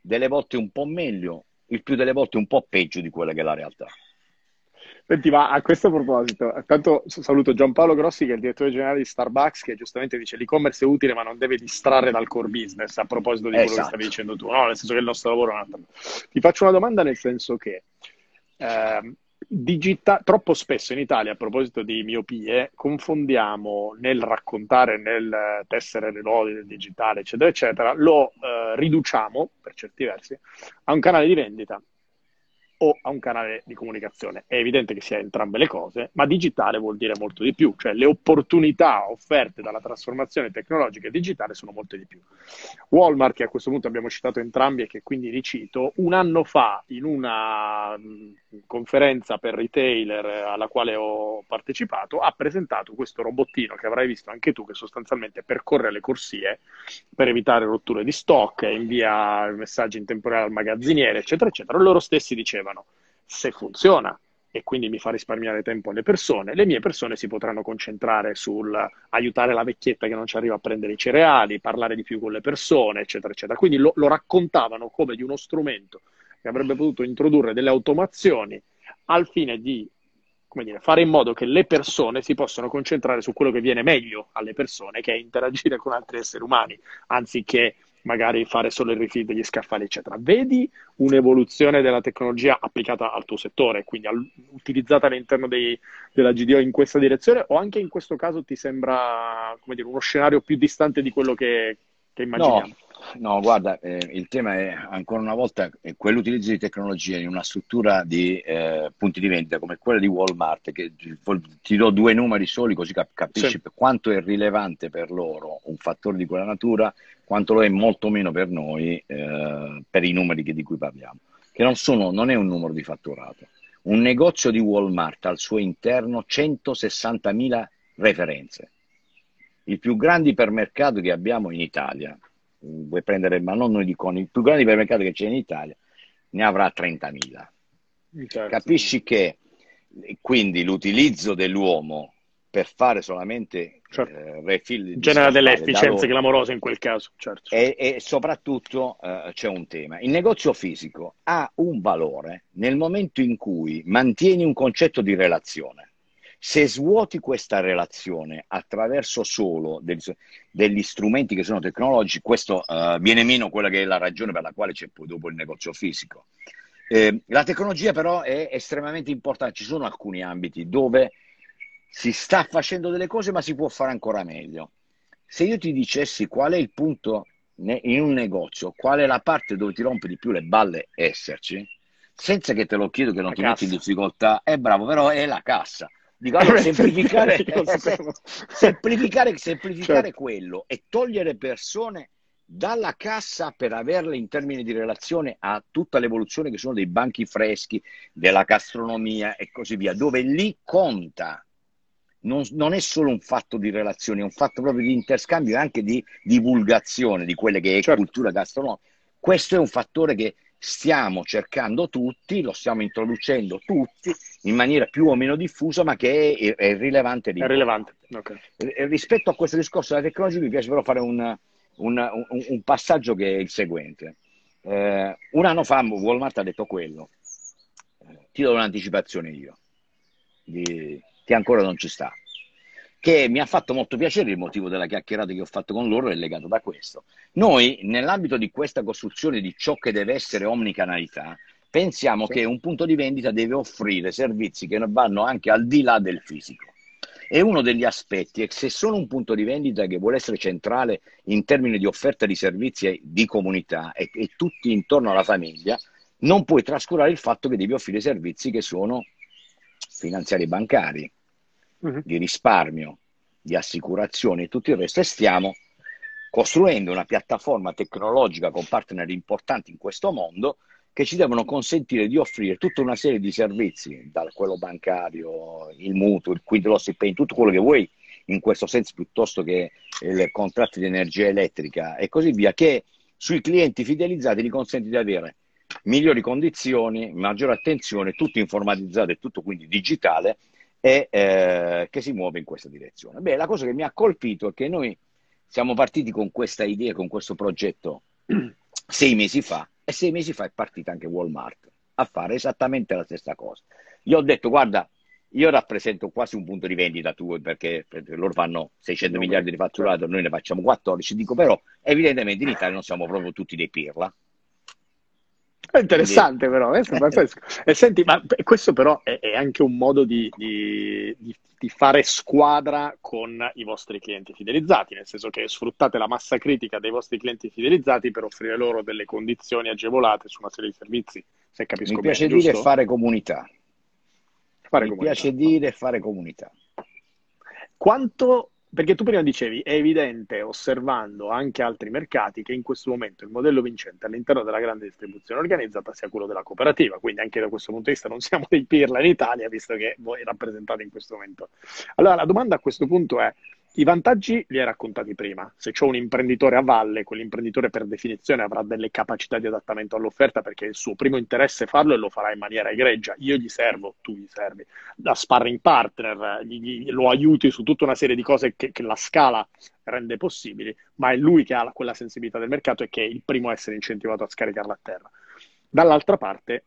delle volte un po' meglio, il più delle volte un po' peggio di quella che è la realtà. Senti, ma a questo proposito, tanto saluto Giampaolo Grossi che è il direttore generale di Starbucks che giustamente dice l'e-commerce è utile ma non deve distrarre dal core business a proposito di quello esatto. che stavi dicendo tu, no? nel senso che il nostro lavoro è un altro. Ti faccio una domanda nel senso che eh, digita- troppo spesso in Italia a proposito di miopie confondiamo nel raccontare, nel tessere le lodi del digitale eccetera eccetera, lo eh, riduciamo per certi versi a un canale di vendita o a un canale di comunicazione. È evidente che sia entrambe le cose, ma digitale vuol dire molto di più, cioè le opportunità offerte dalla trasformazione tecnologica e digitale sono molte di più. Walmart, che a questo punto abbiamo citato entrambi e che quindi ricito, un anno fa in una conferenza per retailer alla quale ho partecipato, ha presentato questo robottino che avrai visto anche tu, che sostanzialmente percorre le corsie per evitare rotture di stock, invia messaggi in tempo reale al magazziniere, eccetera, eccetera. Loro stessi dicevano, se funziona e quindi mi fa risparmiare tempo alle persone, le mie persone si potranno concentrare sul aiutare la vecchietta che non ci arriva a prendere i cereali, parlare di più con le persone, eccetera, eccetera. Quindi lo, lo raccontavano come di uno strumento che avrebbe potuto introdurre delle automazioni al fine di dire, fare in modo che le persone si possano concentrare su quello che viene meglio alle persone, che è interagire con altri esseri umani, anziché magari fare solo il refill degli scaffali, eccetera. Vedi un'evoluzione della tecnologia applicata al tuo settore, quindi al, utilizzata all'interno dei, della GDO in questa direzione, o anche in questo caso ti sembra dire, uno scenario più distante di quello che, che immaginiamo? No. No, guarda, eh, il tema è ancora una volta quell'utilizzo di tecnologia in una struttura di eh, punti di vendita come quella di Walmart, che ti do due numeri soli così capisci sì. quanto è rilevante per loro un fattore di quella natura, quanto lo è molto meno per noi eh, per i numeri di cui parliamo, che non, sono, non è un numero di fatturato. Un negozio di Walmart al suo interno 160.000 referenze. Il più grande ipermercato che abbiamo in Italia, vuoi prendere, ma non noi di Coni, il più grande ipermercato che c'è in Italia ne avrà 30.000. Certo. Capisci che quindi l'utilizzo dell'uomo per fare solamente certo. eh, refill genera delle efficienze clamorose in quel caso certo. e, e, soprattutto eh, c'è un tema il negozio fisico ha un valore nel momento in cui mantieni un concetto di relazione se svuoti questa relazione attraverso solo degli, degli strumenti che sono tecnologici, questo uh, viene meno quella che è la ragione per la quale c'è poi dopo il negozio fisico. Eh, la tecnologia però è estremamente importante, ci sono alcuni ambiti dove si sta facendo delle cose ma si può fare ancora meglio. Se io ti dicessi qual è il punto in un negozio, qual è la parte dove ti rompe di più le balle esserci, senza che te lo chiedo che non la ti metti in difficoltà, è bravo, però è la cassa. Dico, allora, semplificare, semplificare, semplificare certo. quello e togliere persone dalla cassa per averle in termini di relazione a tutta l'evoluzione che sono dei banchi freschi, della gastronomia e così via, dove lì conta. Non, non è solo un fatto di relazione, è un fatto proprio di interscambio e anche di divulgazione di quelle che è certo. cultura gastronomica. Questo è un fattore che stiamo cercando tutti, lo stiamo introducendo tutti in maniera più o meno diffusa, ma che è, è rilevante. È rilevante. Okay. Rispetto a questo discorso della tecnologia, mi piace però fare un, un, un, un passaggio che è il seguente. Eh, un anno fa Walmart ha detto quello, eh, ti do un'anticipazione io, di, che ancora non ci sta che mi ha fatto molto piacere, il motivo della chiacchierata che ho fatto con loro è legato da questo. Noi, nell'ambito di questa costruzione di ciò che deve essere omnicanalità, pensiamo sì. che un punto di vendita deve offrire servizi che vanno anche al di là del fisico. E uno degli aspetti è che se sono un punto di vendita che vuole essere centrale in termini di offerta di servizi di comunità e, e tutti intorno alla famiglia, non puoi trascurare il fatto che devi offrire servizi che sono finanziari e bancari, uh-huh. di risparmio, di assicurazione e tutto il resto e stiamo costruendo una piattaforma tecnologica con partner importanti in questo mondo che ci devono consentire di offrire tutta una serie di servizi, da quello bancario, il mutuo, il quid loss pay, tutto quello che vuoi in questo senso piuttosto che i contratti di energia elettrica e così via, che sui clienti fidelizzati gli consente di avere migliori condizioni, maggiore attenzione, tutto informatizzato e tutto quindi digitale e eh, che si muove in questa direzione. Beh, la cosa che mi ha colpito è che noi siamo partiti con questa idea, con questo progetto sei mesi fa e sei mesi fa è partita anche Walmart a fare esattamente la stessa cosa. Io ho detto, guarda, io rappresento quasi un punto di vendita tuo perché, perché loro fanno 600 no, miliardi di fatturato, certo. noi ne facciamo 14, dico però evidentemente in Italia non siamo proprio tutti dei pirla è interessante però, è pazzesco. E senti, ma questo però è, è anche un modo di, di, di, fare squadra con i vostri clienti fidelizzati, nel senso che sfruttate la massa critica dei vostri clienti fidelizzati per offrire loro delle condizioni agevolate su una serie di servizi, se capisco Mi piace bene, dire giusto? fare comunità. Fare Mi comunità. piace dire fare comunità. Quanto perché tu prima dicevi, è evidente, osservando anche altri mercati, che in questo momento il modello vincente all'interno della grande distribuzione organizzata sia quello della cooperativa, quindi anche da questo punto di vista non siamo dei pirla in Italia, visto che voi rappresentate in questo momento. Allora la domanda a questo punto è, i vantaggi li hai raccontati prima. Se c'è un imprenditore a valle, quell'imprenditore per definizione avrà delle capacità di adattamento all'offerta perché il suo primo interesse è farlo e lo farà in maniera egregia. Io gli servo, tu gli servi. Da sparring partner, gli, gli, lo aiuti su tutta una serie di cose che, che, la scala rende possibili, ma è lui che ha quella sensibilità del mercato e che è il primo a essere incentivato a scaricarla a terra. Dall'altra parte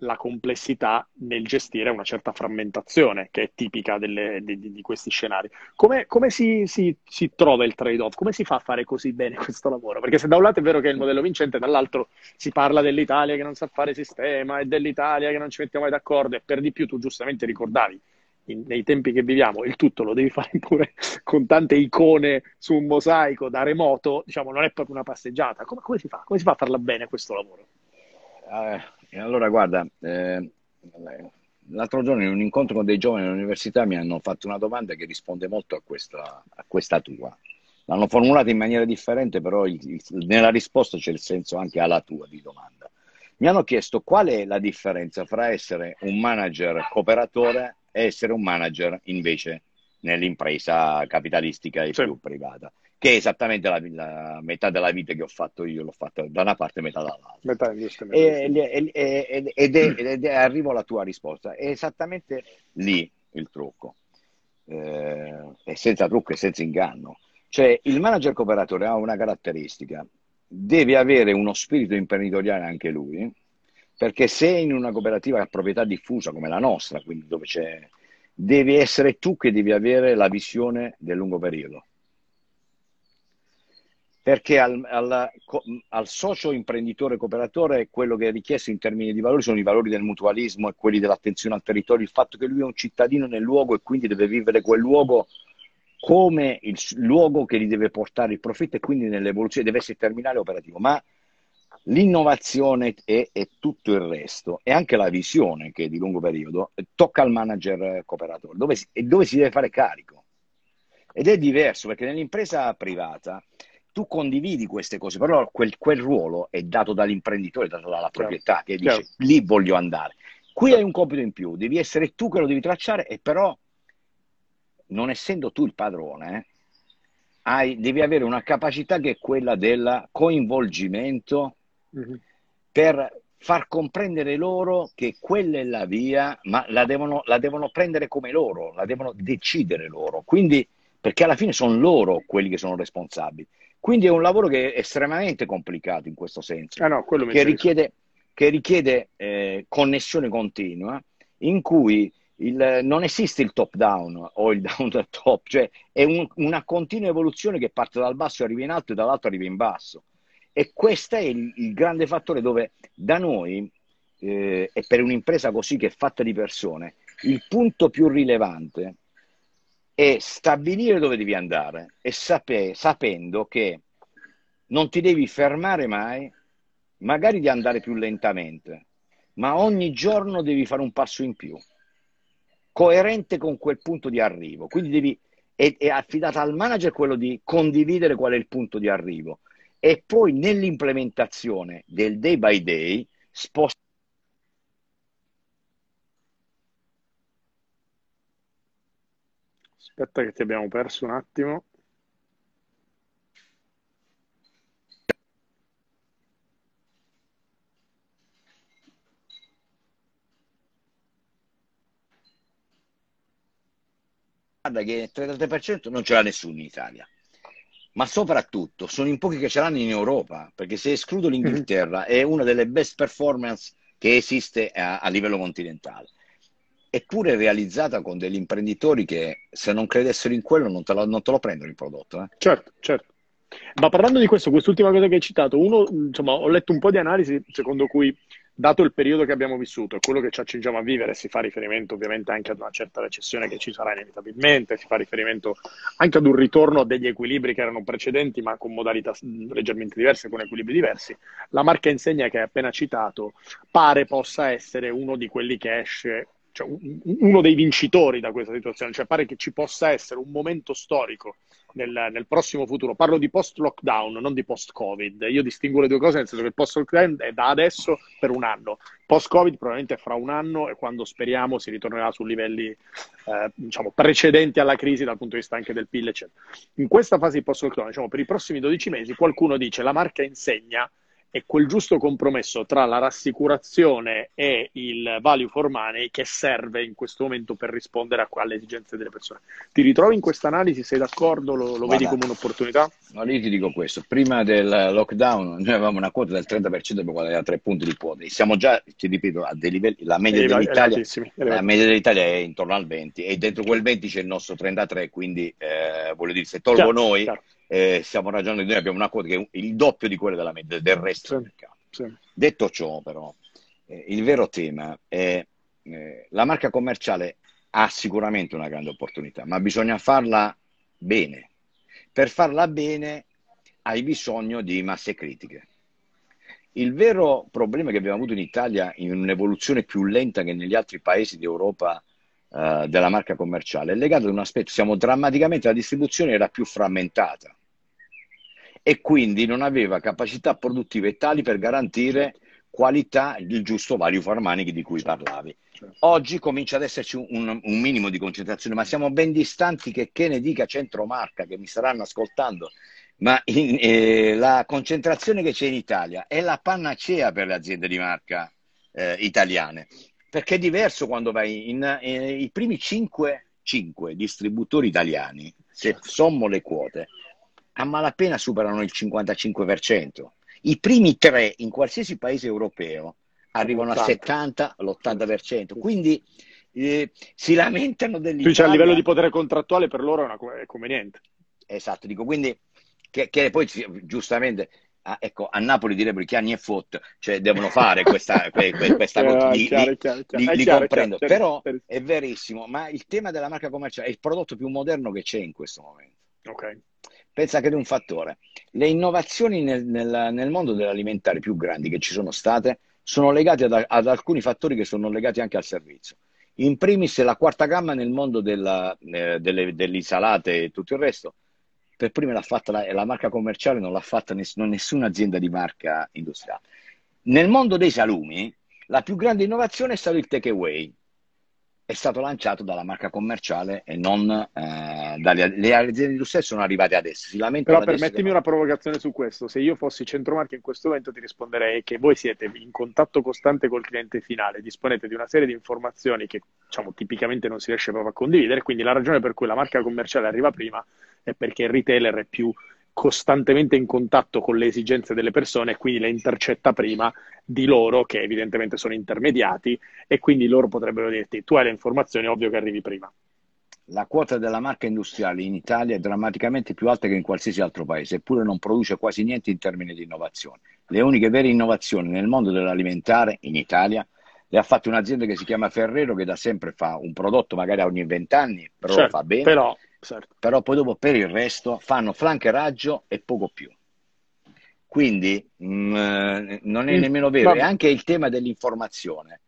la complessità nel gestire una certa frammentazione che è tipica delle, di, di, questi scenari. Come, come si, si, si, trova il trade-off? Come si fa a fare così bene questo lavoro? Perché se da un lato è vero che è il modello vincente, dall'altro si parla dell'Italia che non sa fare sistema e dell'Italia che non ci mettiamo mai d'accordo e per di più tu giustamente ricordavi in, nei tempi che viviamo il tutto lo devi fare pure con tante icone su un mosaico da remoto, diciamo non è proprio una passeggiata. Come, come si fa? Come si fa a farla bene questo lavoro? Uh e allora, guarda, eh, l'altro giorno in un incontro con dei giovani all'università mi hanno fatto una domanda che risponde molto a questa, a questa tua. L'hanno formulata in maniera differente, però il, il, nella risposta c'è il senso anche alla tua di domanda. Mi hanno chiesto qual è la differenza fra essere un manager cooperatore e essere un manager invece nell'impresa capitalistica e sì. più privata che è esattamente la, la, metà della vita che ho fatto io, l'ho fatta da una parte e metà dall'altra. Metà, e, e, e, ed, è, ed è, arrivo alla tua risposta, è esattamente lì il trucco, eh, e senza trucco e senza inganno. Cioè il manager cooperatore ha una caratteristica, deve avere uno spirito imprenditoriale anche lui, perché se in una cooperativa a proprietà diffusa come la nostra, quindi dove c'è, devi essere tu che devi avere la visione del lungo periodo perché al, al, al, socio imprenditore cooperatore quello che è richiesto in termini di valori sono i valori del mutualismo e quelli dell'attenzione al territorio, il fatto che lui è un cittadino nel luogo e quindi deve vivere quel luogo come il luogo che gli deve portare il profitto e quindi nell'evoluzione deve essere terminale operativo, ma l'innovazione e, e, tutto il resto e anche la visione che è di lungo periodo tocca al manager cooperatore. Dove si, dove si deve fare carico? Ed è diverso perché nell'impresa privata tu condividi queste cose, però quel, quel ruolo è dato dall'imprenditore, dato dalla proprietà che dice Chiaro. lì voglio andare. Qui hai un compito in più, devi essere tu che lo devi tracciare e però non essendo tu il padrone, hai, devi avere una capacità che è quella del coinvolgimento mm-hmm. per far comprendere loro che quella è la via, ma la devono, la devono prendere come loro, la devono decidere loro. Quindi, perché alla fine sono loro quelli che sono responsabili. Quindi è un lavoro che è estremamente complicato in questo senso, ah no, che richiede, che richiede eh, connessione continua, in cui il, non esiste il top down o il down da top, cioè è un, una continua evoluzione che parte dal basso e arriva in alto e dall'alto arriva in basso. E questo è il, il grande fattore dove da noi, eh, e per un'impresa così che è fatta di persone, il punto più rilevante è stabilire dove devi andare e sape- sapendo che non ti devi fermare mai, magari di andare più lentamente, ma ogni giorno devi fare un passo in più, coerente con quel punto di arrivo. Quindi devi, è, è affidato al manager quello di condividere qual è il punto di arrivo e poi nell'implementazione del day by day spostare Aspetta che ti abbiamo perso un attimo. Guarda che il 33% non ce l'ha nessuno in Italia, ma soprattutto sono in pochi che ce l'hanno in Europa, perché se escludo l'Inghilterra è una delle best performance che esiste a, a livello continentale eppure realizzata con degli imprenditori che se non credessero in quello non te lo, non te lo prendono il prodotto. Eh? Certo, certo. Ma parlando di questo, quest'ultima cosa che hai citato, uno, insomma, ho letto un po' di analisi secondo cui, dato il periodo che abbiamo vissuto e quello che ci accingiamo a vivere, si fa riferimento ovviamente anche ad una certa recessione che ci sarà inevitabilmente, si fa riferimento anche ad un ritorno a degli equilibri che erano precedenti, ma con modalità leggermente diverse, con equilibri diversi. La marca insegna che hai appena citato pare possa essere uno di quelli che esce cioè, uno dei vincitori da questa situazione, cioè pare che ci possa essere un momento storico nel, nel prossimo futuro. Parlo di post-lockdown, non di post-Covid. Io distingo le due cose nel senso che il post-lockdown è da adesso per un anno. Post-Covid probabilmente fra un anno e quando speriamo si ritornerà su livelli eh, diciamo, precedenti alla crisi dal punto di vista anche del PIL, eccetera. In questa fase di post-lockdown, diciamo, per i prossimi 12 mesi, qualcuno dice la marca insegna è quel giusto compromesso tra la rassicurazione e il value for money che serve in questo momento per rispondere alle esigenze delle persone. Ti ritrovi in questa analisi? Sei d'accordo? Lo, lo vedi come un'opportunità? No, lì ti dico questo. Prima del lockdown noi avevamo una quota del 30% per guadagnare 3 punti di quota. Siamo già, ti ripeto, a dei livelli, la media, dell'Italia, la media dell'Italia è intorno al 20 e dentro quel 20 c'è il nostro 33, quindi eh, voglio dire, se tolgo chiaro, noi... Chiaro eh, stiamo ragionando, noi abbiamo una quota che è il doppio di quella della media del resto sì, del mercato. Sì. Detto ciò, però, eh, il vero tema è eh, la marca commerciale ha sicuramente una grande opportunità, ma bisogna farla bene. Per farla bene hai bisogno di masse critiche. Il vero problema che abbiamo avuto in Italia in un'evoluzione più lenta che negli altri paesi d'Europa uh, della marca commerciale è legato ad un aspetto, siamo drammaticamente, la distribuzione era più frammentata e quindi non aveva capacità produttive tali per garantire qualità, il giusto value for money di cui parlavi. Certo. Oggi comincia ad esserci un, un, minimo di concentrazione, ma siamo ben distanti che, che ne dica Centromarca, che mi staranno ascoltando, ma in, eh, la concentrazione che c'è in Italia è la panacea per le aziende di marca eh, italiane, perché è diverso quando vai in eh, i primi 5, 5 distributori italiani, se certo. sommo le quote, a malapena superano il 55%. I primi tre in qualsiasi paese europeo arrivano 80. al 70, all'80%. Quindi eh, si lamentano dell'Italia. Cioè, a livello di potere contrattuale per loro è, una, è conveniente. Esatto, dico quindi che, che poi giustamente a, ecco, a Napoli direbbero che anni è fot, cioè devono fare questa, que, que, questa cosa, li, chiaro, li, chiaro, chiaro. li, li chiaro, comprendo, però è verissimo, ma il tema della marca commerciale è il prodotto più moderno che c'è in questo momento. Ok. Pensa che ad un fattore. Le innovazioni nel, nel, nel, mondo dell'alimentare più grandi che ci sono state sono legate ad, ad, alcuni fattori che sono legati anche al servizio. In primis la quarta gamma nel mondo della, eh, delle, delle, insalate e tutto il resto, per prima l'ha fatta la, la marca commerciale, non l'ha fatta ness, nessuna azienda di marca industriale. Nel mondo dei salumi, la più grande innovazione è stato il takeaway, è stato lanciato dalla marca commerciale e non eh, dalle le aziende industriali sono arrivate adesso. Si Però permettimi che... una provocazione su questo. Se io fossi centromarca in questo momento ti risponderei che voi siete in contatto costante col cliente finale, disponete di una serie di informazioni che diciamo, tipicamente non si riesce proprio a condividere, quindi la ragione per cui la marca commerciale arriva prima è perché il retailer è più costantemente in contatto con le esigenze delle persone e quindi le intercetta prima di loro che evidentemente sono intermediati e quindi loro potrebbero dirti tu hai le informazioni, ovvio che arrivi prima. La quota della marca industriale in Italia è drammaticamente più alta che in qualsiasi altro paese, eppure non produce quasi niente in termini di innovazione. Le uniche vere innovazioni nel mondo dell'alimentare in Italia le ha fatte un'azienda che si chiama Ferrero che da sempre fa un prodotto magari ogni vent'anni, però certo, lo fa bene. Però certo. però poi dopo per il resto fanno flankeraggio e poco più. Quindi mh, mm, non è mm, nemmeno vero, è anche il tema dell'informazione.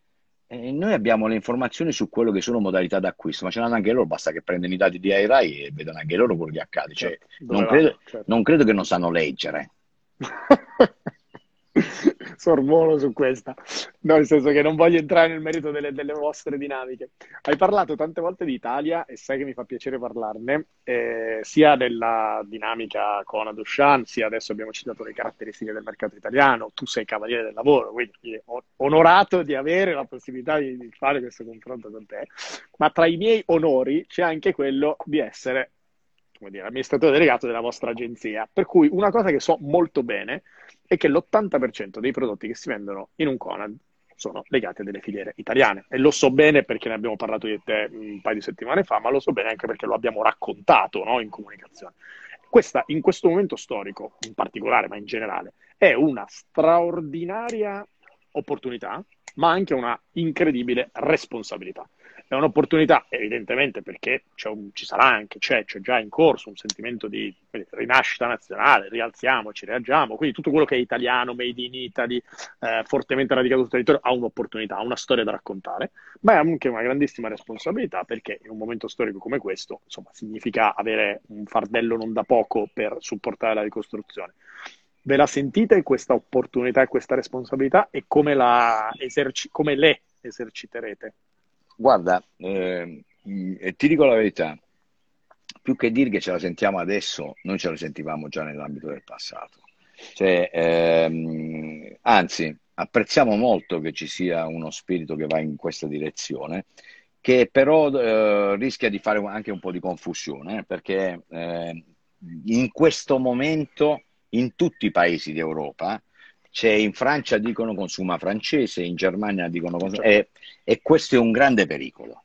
Eh, noi abbiamo le informazioni su quello che sono modalità d'acquisto, ma ce l'hanno anche loro, basta che prendono i dati di AirAI e vedono anche loro quello che accade. Cioè, certo, non, credo, certo. non credo che non sanno leggere. sorvolo su questa, no, nel senso che non voglio entrare nel merito delle, delle, vostre dinamiche. Hai parlato tante volte di Italia e sai che mi fa piacere parlarne, eh, sia della dinamica con Adushan, sia adesso abbiamo citato le caratteristiche del mercato italiano, tu sei cavaliere del lavoro, quindi onorato di avere la possibilità di, di fare questo confronto con te, ma tra i miei onori c'è anche quello di essere come dire, amministratore delegato della vostra agenzia. Per cui una cosa che so molto bene è che l'80% dei prodotti che si vendono in un Conad sono legati a delle filiere italiane. E lo so bene perché ne abbiamo parlato di te un paio di settimane fa, ma lo so bene anche perché lo abbiamo raccontato no, in comunicazione. Questa, in questo momento storico, in particolare, ma in generale, è una straordinaria opportunità, ma anche una incredibile responsabilità. È un'opportunità, evidentemente, perché un, ci sarà anche, c'è, c'è, già in corso un sentimento di rinascita nazionale, rialziamoci, reagiamo, quindi tutto quello che è italiano, made in Italy, eh, fortemente radicato sul territorio, ha un'opportunità, ha una storia da raccontare, ma è anche una grandissima responsabilità perché in un momento storico come questo, insomma, significa avere un fardello non da poco per supportare la ricostruzione. Ve la sentite questa opportunità e questa responsabilità e come, eserci- come le eserciterete? Guarda, eh, ti dico la verità, più che dire che ce la sentiamo adesso, noi ce la sentivamo già nell'ambito del passato. Cioè, ehm, anzi, apprezziamo molto che ci sia uno spirito che va in questa direzione, che però eh, rischia di fare anche un po' di confusione, eh, perché eh, in questo momento in tutti i paesi d'Europa c'è in Francia dicono consuma francese, in Germania dicono consuma... E, e questo è un grande pericolo.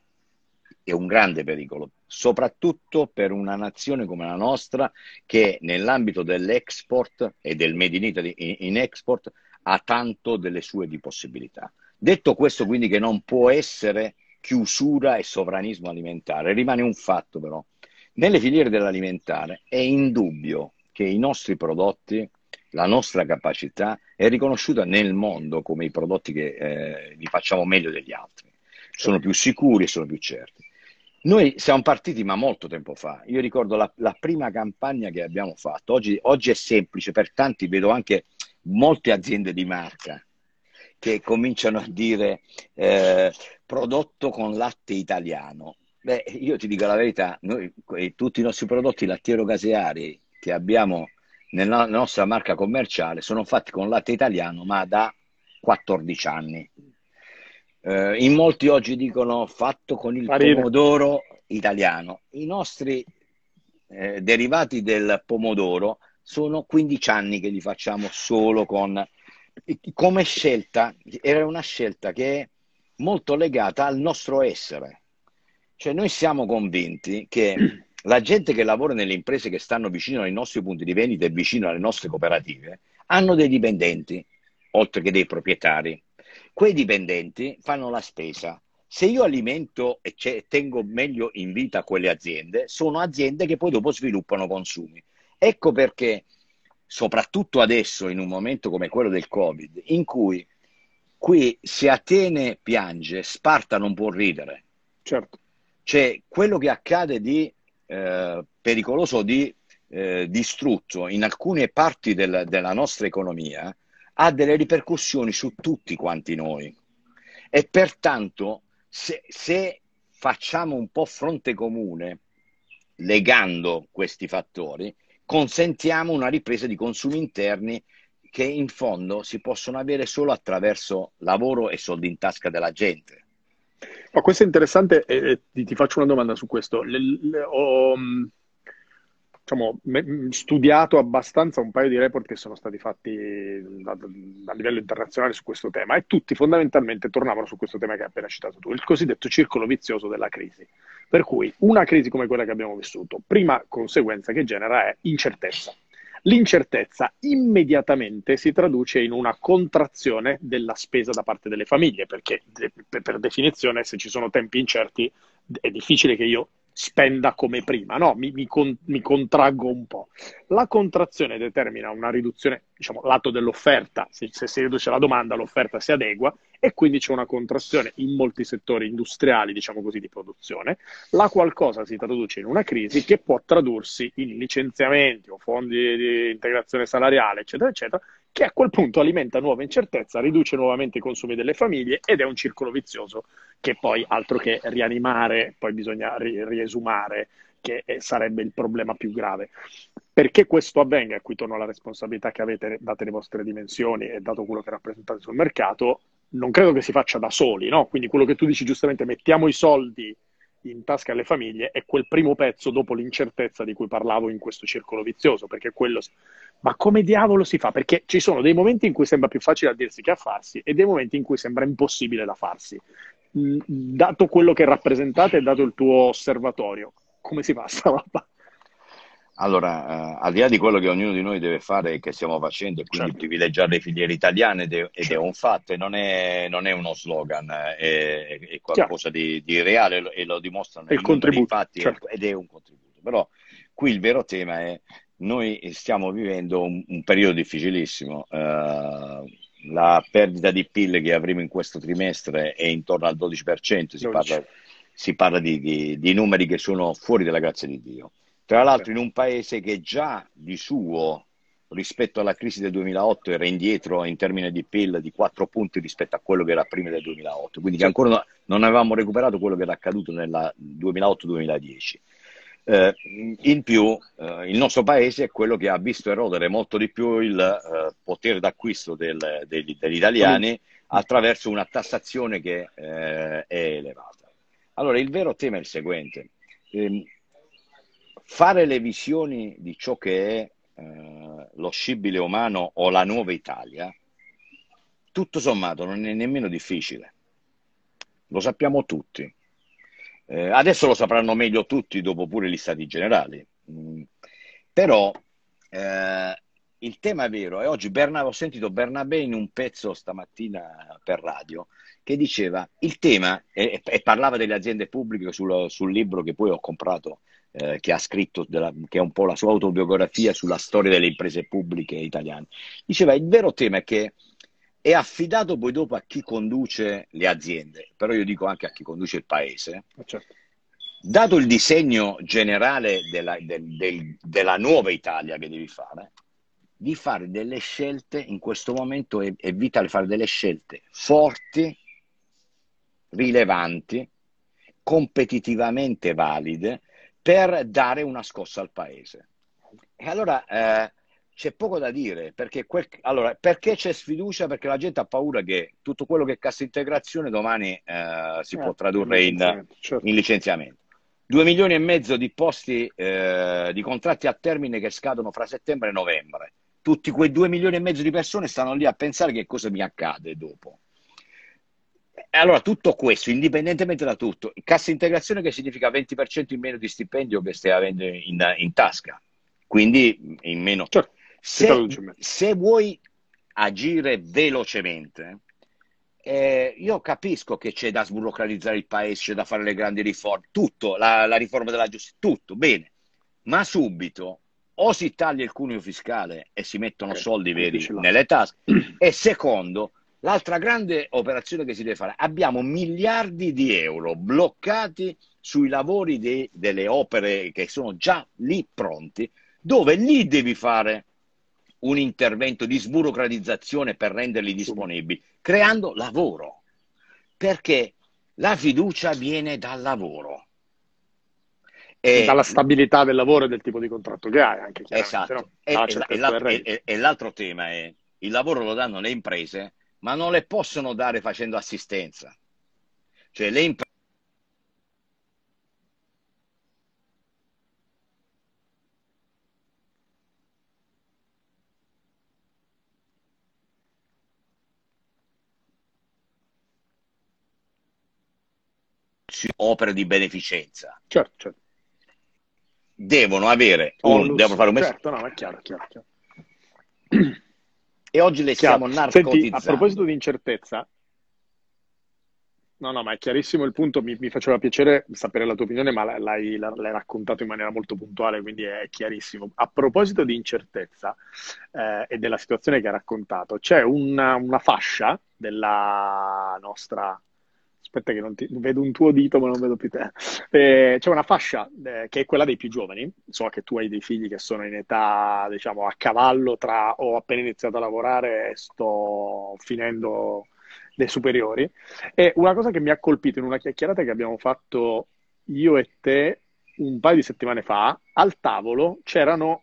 È un grande pericolo, soprattutto per una nazione come la nostra che nell'ambito dell'export e del Made in Italy in, in export ha tanto delle sue di possibilità. Detto questo, quindi, che non può essere chiusura e sovranismo alimentare, rimane un fatto però. Nelle filiere dell'alimentare è indubbio che i nostri prodotti la nostra capacità è riconosciuta nel mondo come i prodotti che eh, li facciamo meglio degli altri. Sono più sicuri e sono più certi. Noi siamo partiti ma molto tempo fa. Io ricordo la, la prima campagna che abbiamo fatto. Oggi, oggi, è semplice, per tanti vedo anche molte aziende di marca che cominciano a dire eh, prodotto con latte italiano. Beh, io ti dico la verità, noi tutti i nostri prodotti lattiero-caseari che abbiamo nella nostra marca commerciale sono fatti con latte italiano, ma da 14 anni. Eh, in molti oggi dicono fatto con il Marine. pomodoro italiano. I nostri eh, derivati del pomodoro sono 15 anni che li facciamo solo con... Come scelta, era una scelta che è molto legata al nostro essere. Cioè noi siamo convinti che la gente che lavora nelle imprese che stanno vicino ai nostri punti di vendita e vicino alle nostre cooperative hanno dei dipendenti, oltre che dei proprietari. Quei dipendenti fanno la spesa. Se io alimento e tengo meglio in vita quelle aziende, sono aziende che poi dopo sviluppano consumi. Ecco perché, soprattutto adesso, in un momento come quello del Covid, in cui qui se Atene piange, Sparta non può ridere. Certo. Cioè, quello che accade di eh, pericoloso di eh, distrutto in alcune parti del, della nostra economia ha delle ripercussioni su tutti quanti noi. E pertanto, se, se facciamo un po' fronte comune, legando questi fattori, consentiamo una ripresa di consumi interni che in fondo si possono avere solo attraverso lavoro e soldi in tasca della gente. Ma questo è interessante e, ti, ti, faccio una domanda su questo. Le, le, ho mm, diciamo, me, studiato abbastanza un paio di report che sono stati fatti da, a livello internazionale su questo tema e tutti fondamentalmente tornavano su questo tema che hai appena citato tu, il cosiddetto circolo vizioso della crisi. Per cui una crisi come quella che abbiamo vissuto, prima conseguenza che genera è incertezza L'incertezza immediatamente si traduce in una contrazione della spesa da parte delle famiglie, perché per definizione se ci sono tempi incerti è difficile che io spenda come prima, no? mi, mi, con, mi, contraggo un po'. La contrazione determina una riduzione, diciamo, lato dell'offerta, se, se, si riduce la domanda l'offerta si adegua e quindi c'è una contrazione in molti settori industriali, diciamo così, di produzione, la qualcosa si traduce in una crisi che può tradursi in licenziamenti o fondi di integrazione salariale, eccetera, eccetera, che a quel punto alimenta nuova incertezza, riduce nuovamente i consumi delle famiglie ed è un circolo vizioso che poi altro che rianimare, poi bisogna ri- riesumare, che sarebbe il problema più grave. Perché questo avvenga, a cui torno alla responsabilità che avete date le vostre dimensioni e dato quello che rappresentate sul mercato, non credo che si faccia da soli, no? Quindi quello che tu dici giustamente, mettiamo i soldi in tasca alle famiglie è quel primo pezzo dopo l'incertezza di cui parlavo in questo circolo vizioso, perché quello... Ma come diavolo si fa? Perché ci sono dei momenti in cui sembra più facile a dirsi che a farsi e dei momenti in cui sembra impossibile da farsi. Mm, dato quello che rappresentate e dato il tuo osservatorio, come si fa sta roba? Allora, uh, al di là di quello che ognuno di noi deve fare e che stiamo facendo, e quindi certo. privilegiare le filiere italiane ed è, ed è certo. un fatto, non è, non è uno slogan, è, è qualcosa di, di, reale e lo dimostrano i fatti certo. ed è un contributo. Però qui il vero tema è noi stiamo vivendo un, un periodo difficilissimo. Uh, la perdita di PIL che avremo in questo trimestre è intorno al 12%, si 12. parla, si parla di, di, di numeri che sono fuori dalla grazia di Dio. Tra l'altro in un paese che già di suo rispetto alla crisi del 2008 era indietro in termini di PIL di 4 punti rispetto a quello che era prima del 2008, quindi che ancora non avevamo recuperato quello che era accaduto nel 2008-2010. Eh, in più, eh, il nostro paese è quello che ha visto erodere molto di più il eh, potere d'acquisto del, degli, degli, italiani attraverso una tassazione che eh, è elevata. Allora, il vero tema è il seguente. Fare le visioni di ciò che è eh, lo scibile umano o la nuova Italia, tutto sommato non è nemmeno difficile. Lo sappiamo tutti. Eh, adesso lo sapranno meglio tutti dopo pure gli stati generali. Mm. Però eh, il tema vero è oggi Bernabé, ho sentito Bernabé in un pezzo stamattina per radio che diceva il tema e, e parlava delle aziende pubbliche sul, sul libro che poi ho comprato eh, che ha scritto, della, che è un po' la sua autobiografia sulla storia delle imprese pubbliche italiane. Diceva, il vero tema è che è affidato poi dopo a chi conduce le aziende, però io dico anche a chi conduce il paese. Eh, certo. Dato il disegno generale della, del, del, della nuova Italia che devi fare, di fare delle scelte in questo momento è, è vitale fare delle scelte forti, rilevanti, competitivamente valide, per dare una scossa al paese. E allora eh, c'è poco da dire, perché, quel, allora, perché c'è sfiducia? Perché la gente ha paura che tutto quello che è cassa integrazione domani eh, si eh, può tradurre in, certo. in, licenziamento. Due milioni e mezzo di posti eh, di contratti a termine che scadono fra settembre e novembre. Tutti quei due milioni e mezzo di persone stanno lì a pensare che cosa mi accade dopo allora, tutto questo, indipendentemente da tutto, cassa integrazione che significa 20% in meno di stipendio che stai avendo in, in tasca, quindi in meno. Certo, se, se, vuoi agire velocemente, eh, io capisco che c'è da sburocratizzare il paese, c'è da fare le grandi riforme, tutto, la, la riforma della giustizia, tutto, bene, ma subito o si taglia il cuneo fiscale e si mettono eh, soldi veri nelle tasche, e secondo L'altra grande operazione che si deve fare, abbiamo miliardi di euro bloccati sui lavori de, delle opere che sono già lì pronti, dove lì devi fare un intervento di sburocratizzazione per renderli disponibili, creando lavoro, perché la fiducia viene dal lavoro. E, dalla stabilità del lavoro e del tipo di contratto che hai anche esatto. No? E, e, e l'altro tema è il lavoro lo danno le imprese ma non le possono dare facendo assistenza. Cioè le imprese opere di beneficenza. Certo, certo. Devono avere un, devono fare un messaggio. Certo, no, è chiaro, chiaro, chiaro. E oggi le stiamo narcotizzando. Senti, a proposito di incertezza, No, no, ma è chiarissimo il punto, mi, mi, faceva piacere sapere la tua opinione, ma l'hai, l'hai, raccontato in maniera molto puntuale, quindi è chiarissimo. A proposito di incertezza eh, e della situazione che hai raccontato, c'è una, una fascia della nostra aspetta che non ti, vedo un tuo dito ma non vedo più te. Eh, c'è una fascia eh, che è quella dei più giovani, so che tu hai dei figli che sono in età, diciamo, a cavallo tra ho appena iniziato a lavorare e sto finendo le superiori. E una cosa che mi ha colpito in una chiacchierata che abbiamo fatto io e te un paio di settimane fa, al tavolo c'erano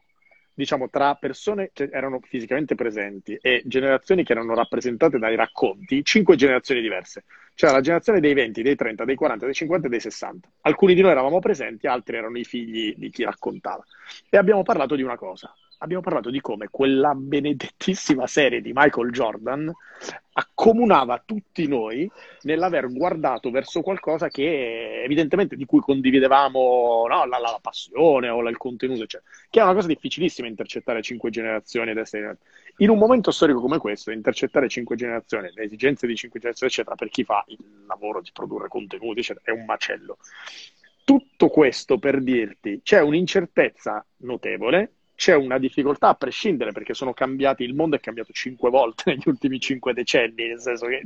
diciamo, tra persone che erano fisicamente presenti e generazioni che erano rappresentate dai racconti, cinque generazioni diverse. C'era la generazione dei 20, dei 30, dei 40, dei 50 e dei 60. Alcuni di noi eravamo presenti, altri erano i figli di chi raccontava. E abbiamo parlato di una cosa. Abbiamo parlato di come quella benedettissima serie di Michael Jordan accomunava tutti noi nell'aver guardato verso qualcosa che evidentemente di cui condividevamo no, la, la, passione o il contenuto, eccetera. Che è una cosa difficilissima intercettare cinque generazioni ed essere... In un momento storico come questo, intercettare cinque generazioni, le esigenze di cinque generazioni, eccetera, per chi fa il lavoro di produrre contenuti, eccetera, è un macello. Tutto questo per dirti, c'è un'incertezza notevole c'è una difficoltà a prescindere perché sono cambiati, il mondo è cambiato cinque volte negli ultimi cinque decenni, nel senso che,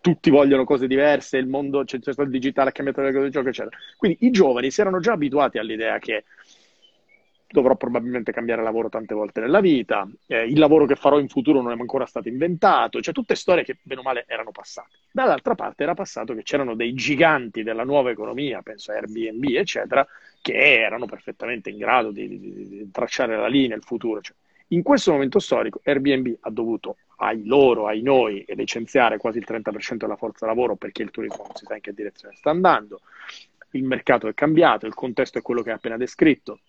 tutti vogliono cose diverse, il mondo, c'è, c'è il digitale, ha cambiato le cose di gioco, eccetera. Quindi i giovani si erano già abituati all'idea che dovrò probabilmente cambiare lavoro tante volte nella vita, eh, il lavoro che farò in futuro non è ancora stato inventato, cioè tutte storie che bene o male erano passate. Dall'altra parte era passato che c'erano dei giganti della nuova economia, penso a Airbnb, eccetera, che erano perfettamente in grado di, di, di tracciare la linea, il futuro. Cioè, in questo momento storico Airbnb ha dovuto, ai loro, ai noi, licenziare quasi il 30% della forza lavoro perché il turismo non si sa in che direzione sta andando, il mercato è cambiato, il contesto è quello che hai appena descritto,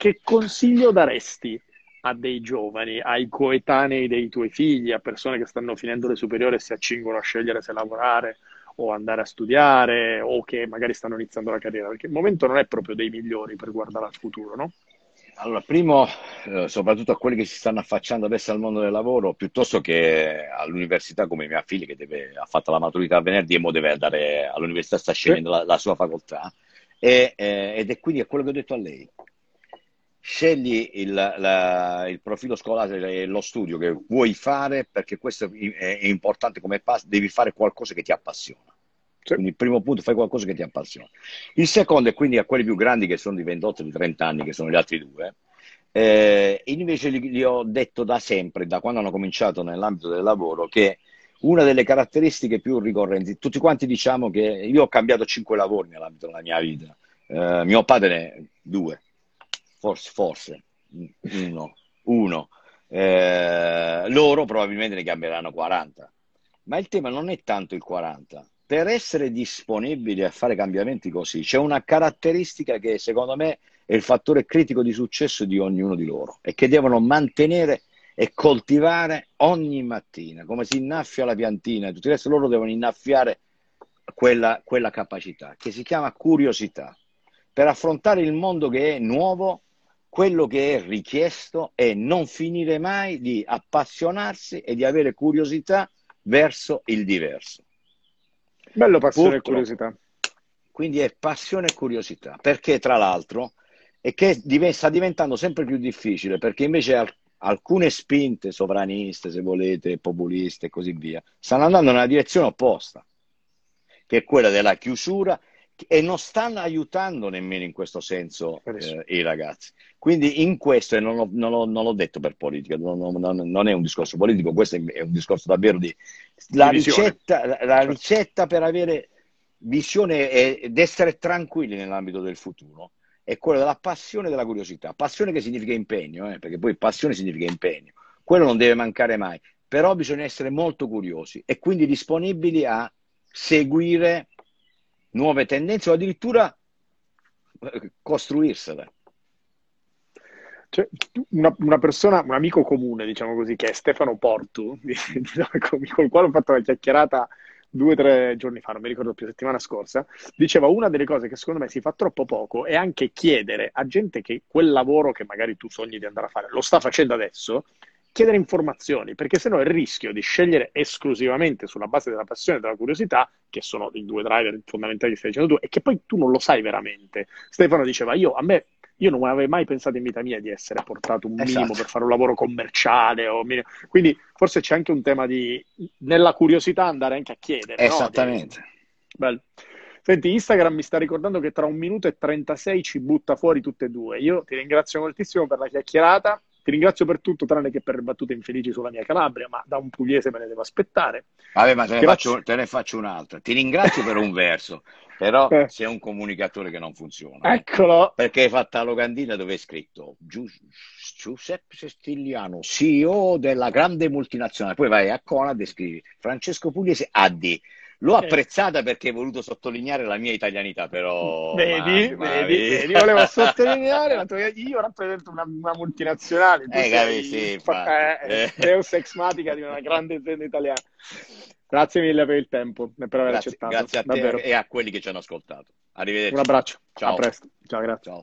che consiglio daresti a dei giovani, ai coetanei dei tuoi figli, a persone che stanno finendo le superiori e si accingono a scegliere se lavorare o andare a studiare o che magari stanno iniziando la carriera? Perché il momento non è proprio dei migliori per guardare al futuro, no? Allora, primo, eh, soprattutto a quelli che si stanno affacciando adesso al mondo del lavoro, piuttosto che all'università come mia figlia che deve, ha fatto la maturità venerdì e mo deve andare all'università, sta scegliendo la, la, sua facoltà, e, eh, ed è quindi è quello che ho detto a lei scegli il, la, il, profilo scolastico e lo studio che vuoi fare perché questo è, è importante come passo, devi fare qualcosa che ti appassiona. Sì. Quindi il primo punto, fai qualcosa che ti appassiona. Il secondo è quindi a quelli più grandi che sono di 28 di 30 anni, che sono gli altri due, eh, invece gli, gli, ho detto da sempre, da quando hanno cominciato nell'ambito del lavoro, che una delle caratteristiche più ricorrenti, tutti quanti diciamo che io ho cambiato cinque lavori nell'ambito della mia vita, eh, mio padre ne due, forse, forse uno, uno. Eh, loro probabilmente ne cambieranno 40. Ma il tema non è tanto il 40. Per essere disponibili a fare cambiamenti così, c'è una caratteristica che secondo me è il fattore critico di successo di ognuno di loro e che devono mantenere e coltivare ogni mattina, come si innaffia la piantina, tutti il resto loro devono innaffiare quella, quella capacità che si chiama curiosità per affrontare il mondo che è nuovo quello che è richiesto è non finire mai di appassionarsi e di avere curiosità verso il diverso. Bello passione Purtroppo, e curiosità. Quindi è passione e curiosità, perché tra l'altro è che sta diventando sempre più difficile, perché invece alcune spinte sovraniste, se volete, populiste e così via, stanno andando nella direzione opposta, che è quella della chiusura e non stanno aiutando nemmeno in questo senso eh, i ragazzi. Quindi in questo, e non, l'ho, non, l'ho, non l'ho detto per politica, non, non, è un discorso politico, questo è un discorso davvero di... La, ricetta, la certo. ricetta per avere visione ed essere tranquilli nell'ambito del futuro è quella della passione e della curiosità. Passione che significa impegno, eh, perché poi passione significa impegno. Quello non deve mancare mai, però bisogna essere molto curiosi e quindi disponibili a seguire nuove tendenze o addirittura eh, costruirsele. Cioè, una, una, persona, un amico comune, diciamo così, che è Stefano Portu, con il quale ho fatto una chiacchierata due o tre giorni fa, non mi ricordo più, settimana scorsa, diceva una delle cose che secondo me si fa troppo poco è anche chiedere a gente che quel lavoro che magari tu sogni di andare a fare lo sta facendo adesso, chiedere informazioni, perché sennò il rischio di scegliere esclusivamente sulla base della passione e della curiosità, che sono i due driver fondamentali che stai dicendo tu, è che poi tu non lo sai veramente. Stefano diceva, io a me io non avevo mai pensato in vita mia di essere portato un minimo esatto. per fare un lavoro commerciale. O Quindi forse c'è anche un tema di, nella curiosità, andare anche a chiedere. Esattamente. No? Bello. Senti, Instagram mi sta ricordando che tra un minuto e 36 ci butta fuori tutte e due. Io ti ringrazio moltissimo per la chiacchierata. Ti ringrazio per tutto, tranne che per battute infelici sulla mia Calabria, ma da un pugliese me ne devo aspettare. Vabbè, ma te ne, faccio, te ne faccio un'altra. Ti ringrazio per un verso, però eh. sei un comunicatore che non funziona. Eccolo! Perché hai fatto la locandina dove è scritto Giuseppe Sestigliano, CEO della grande multinazionale. Poi vai a Conad e scrivi Francesco Pugliese AD L'ho eh. apprezzata perché hai voluto sottolineare la mia italianità, però... Vedi, vedi, vedi, volevo sottolineare, la tua... io rappresento una, una multinazionale, tu eh, sei sì, fa... eh, eh. Deus Ex Matica di una grande azienda italiana. Grazie mille per il tempo e per aver grazie, accettato. Grazie a te Davvero. e a quelli che ci hanno ascoltato. Arrivederci. Un abbraccio. Ciao. A presto. Ciao, grazie. Ciao.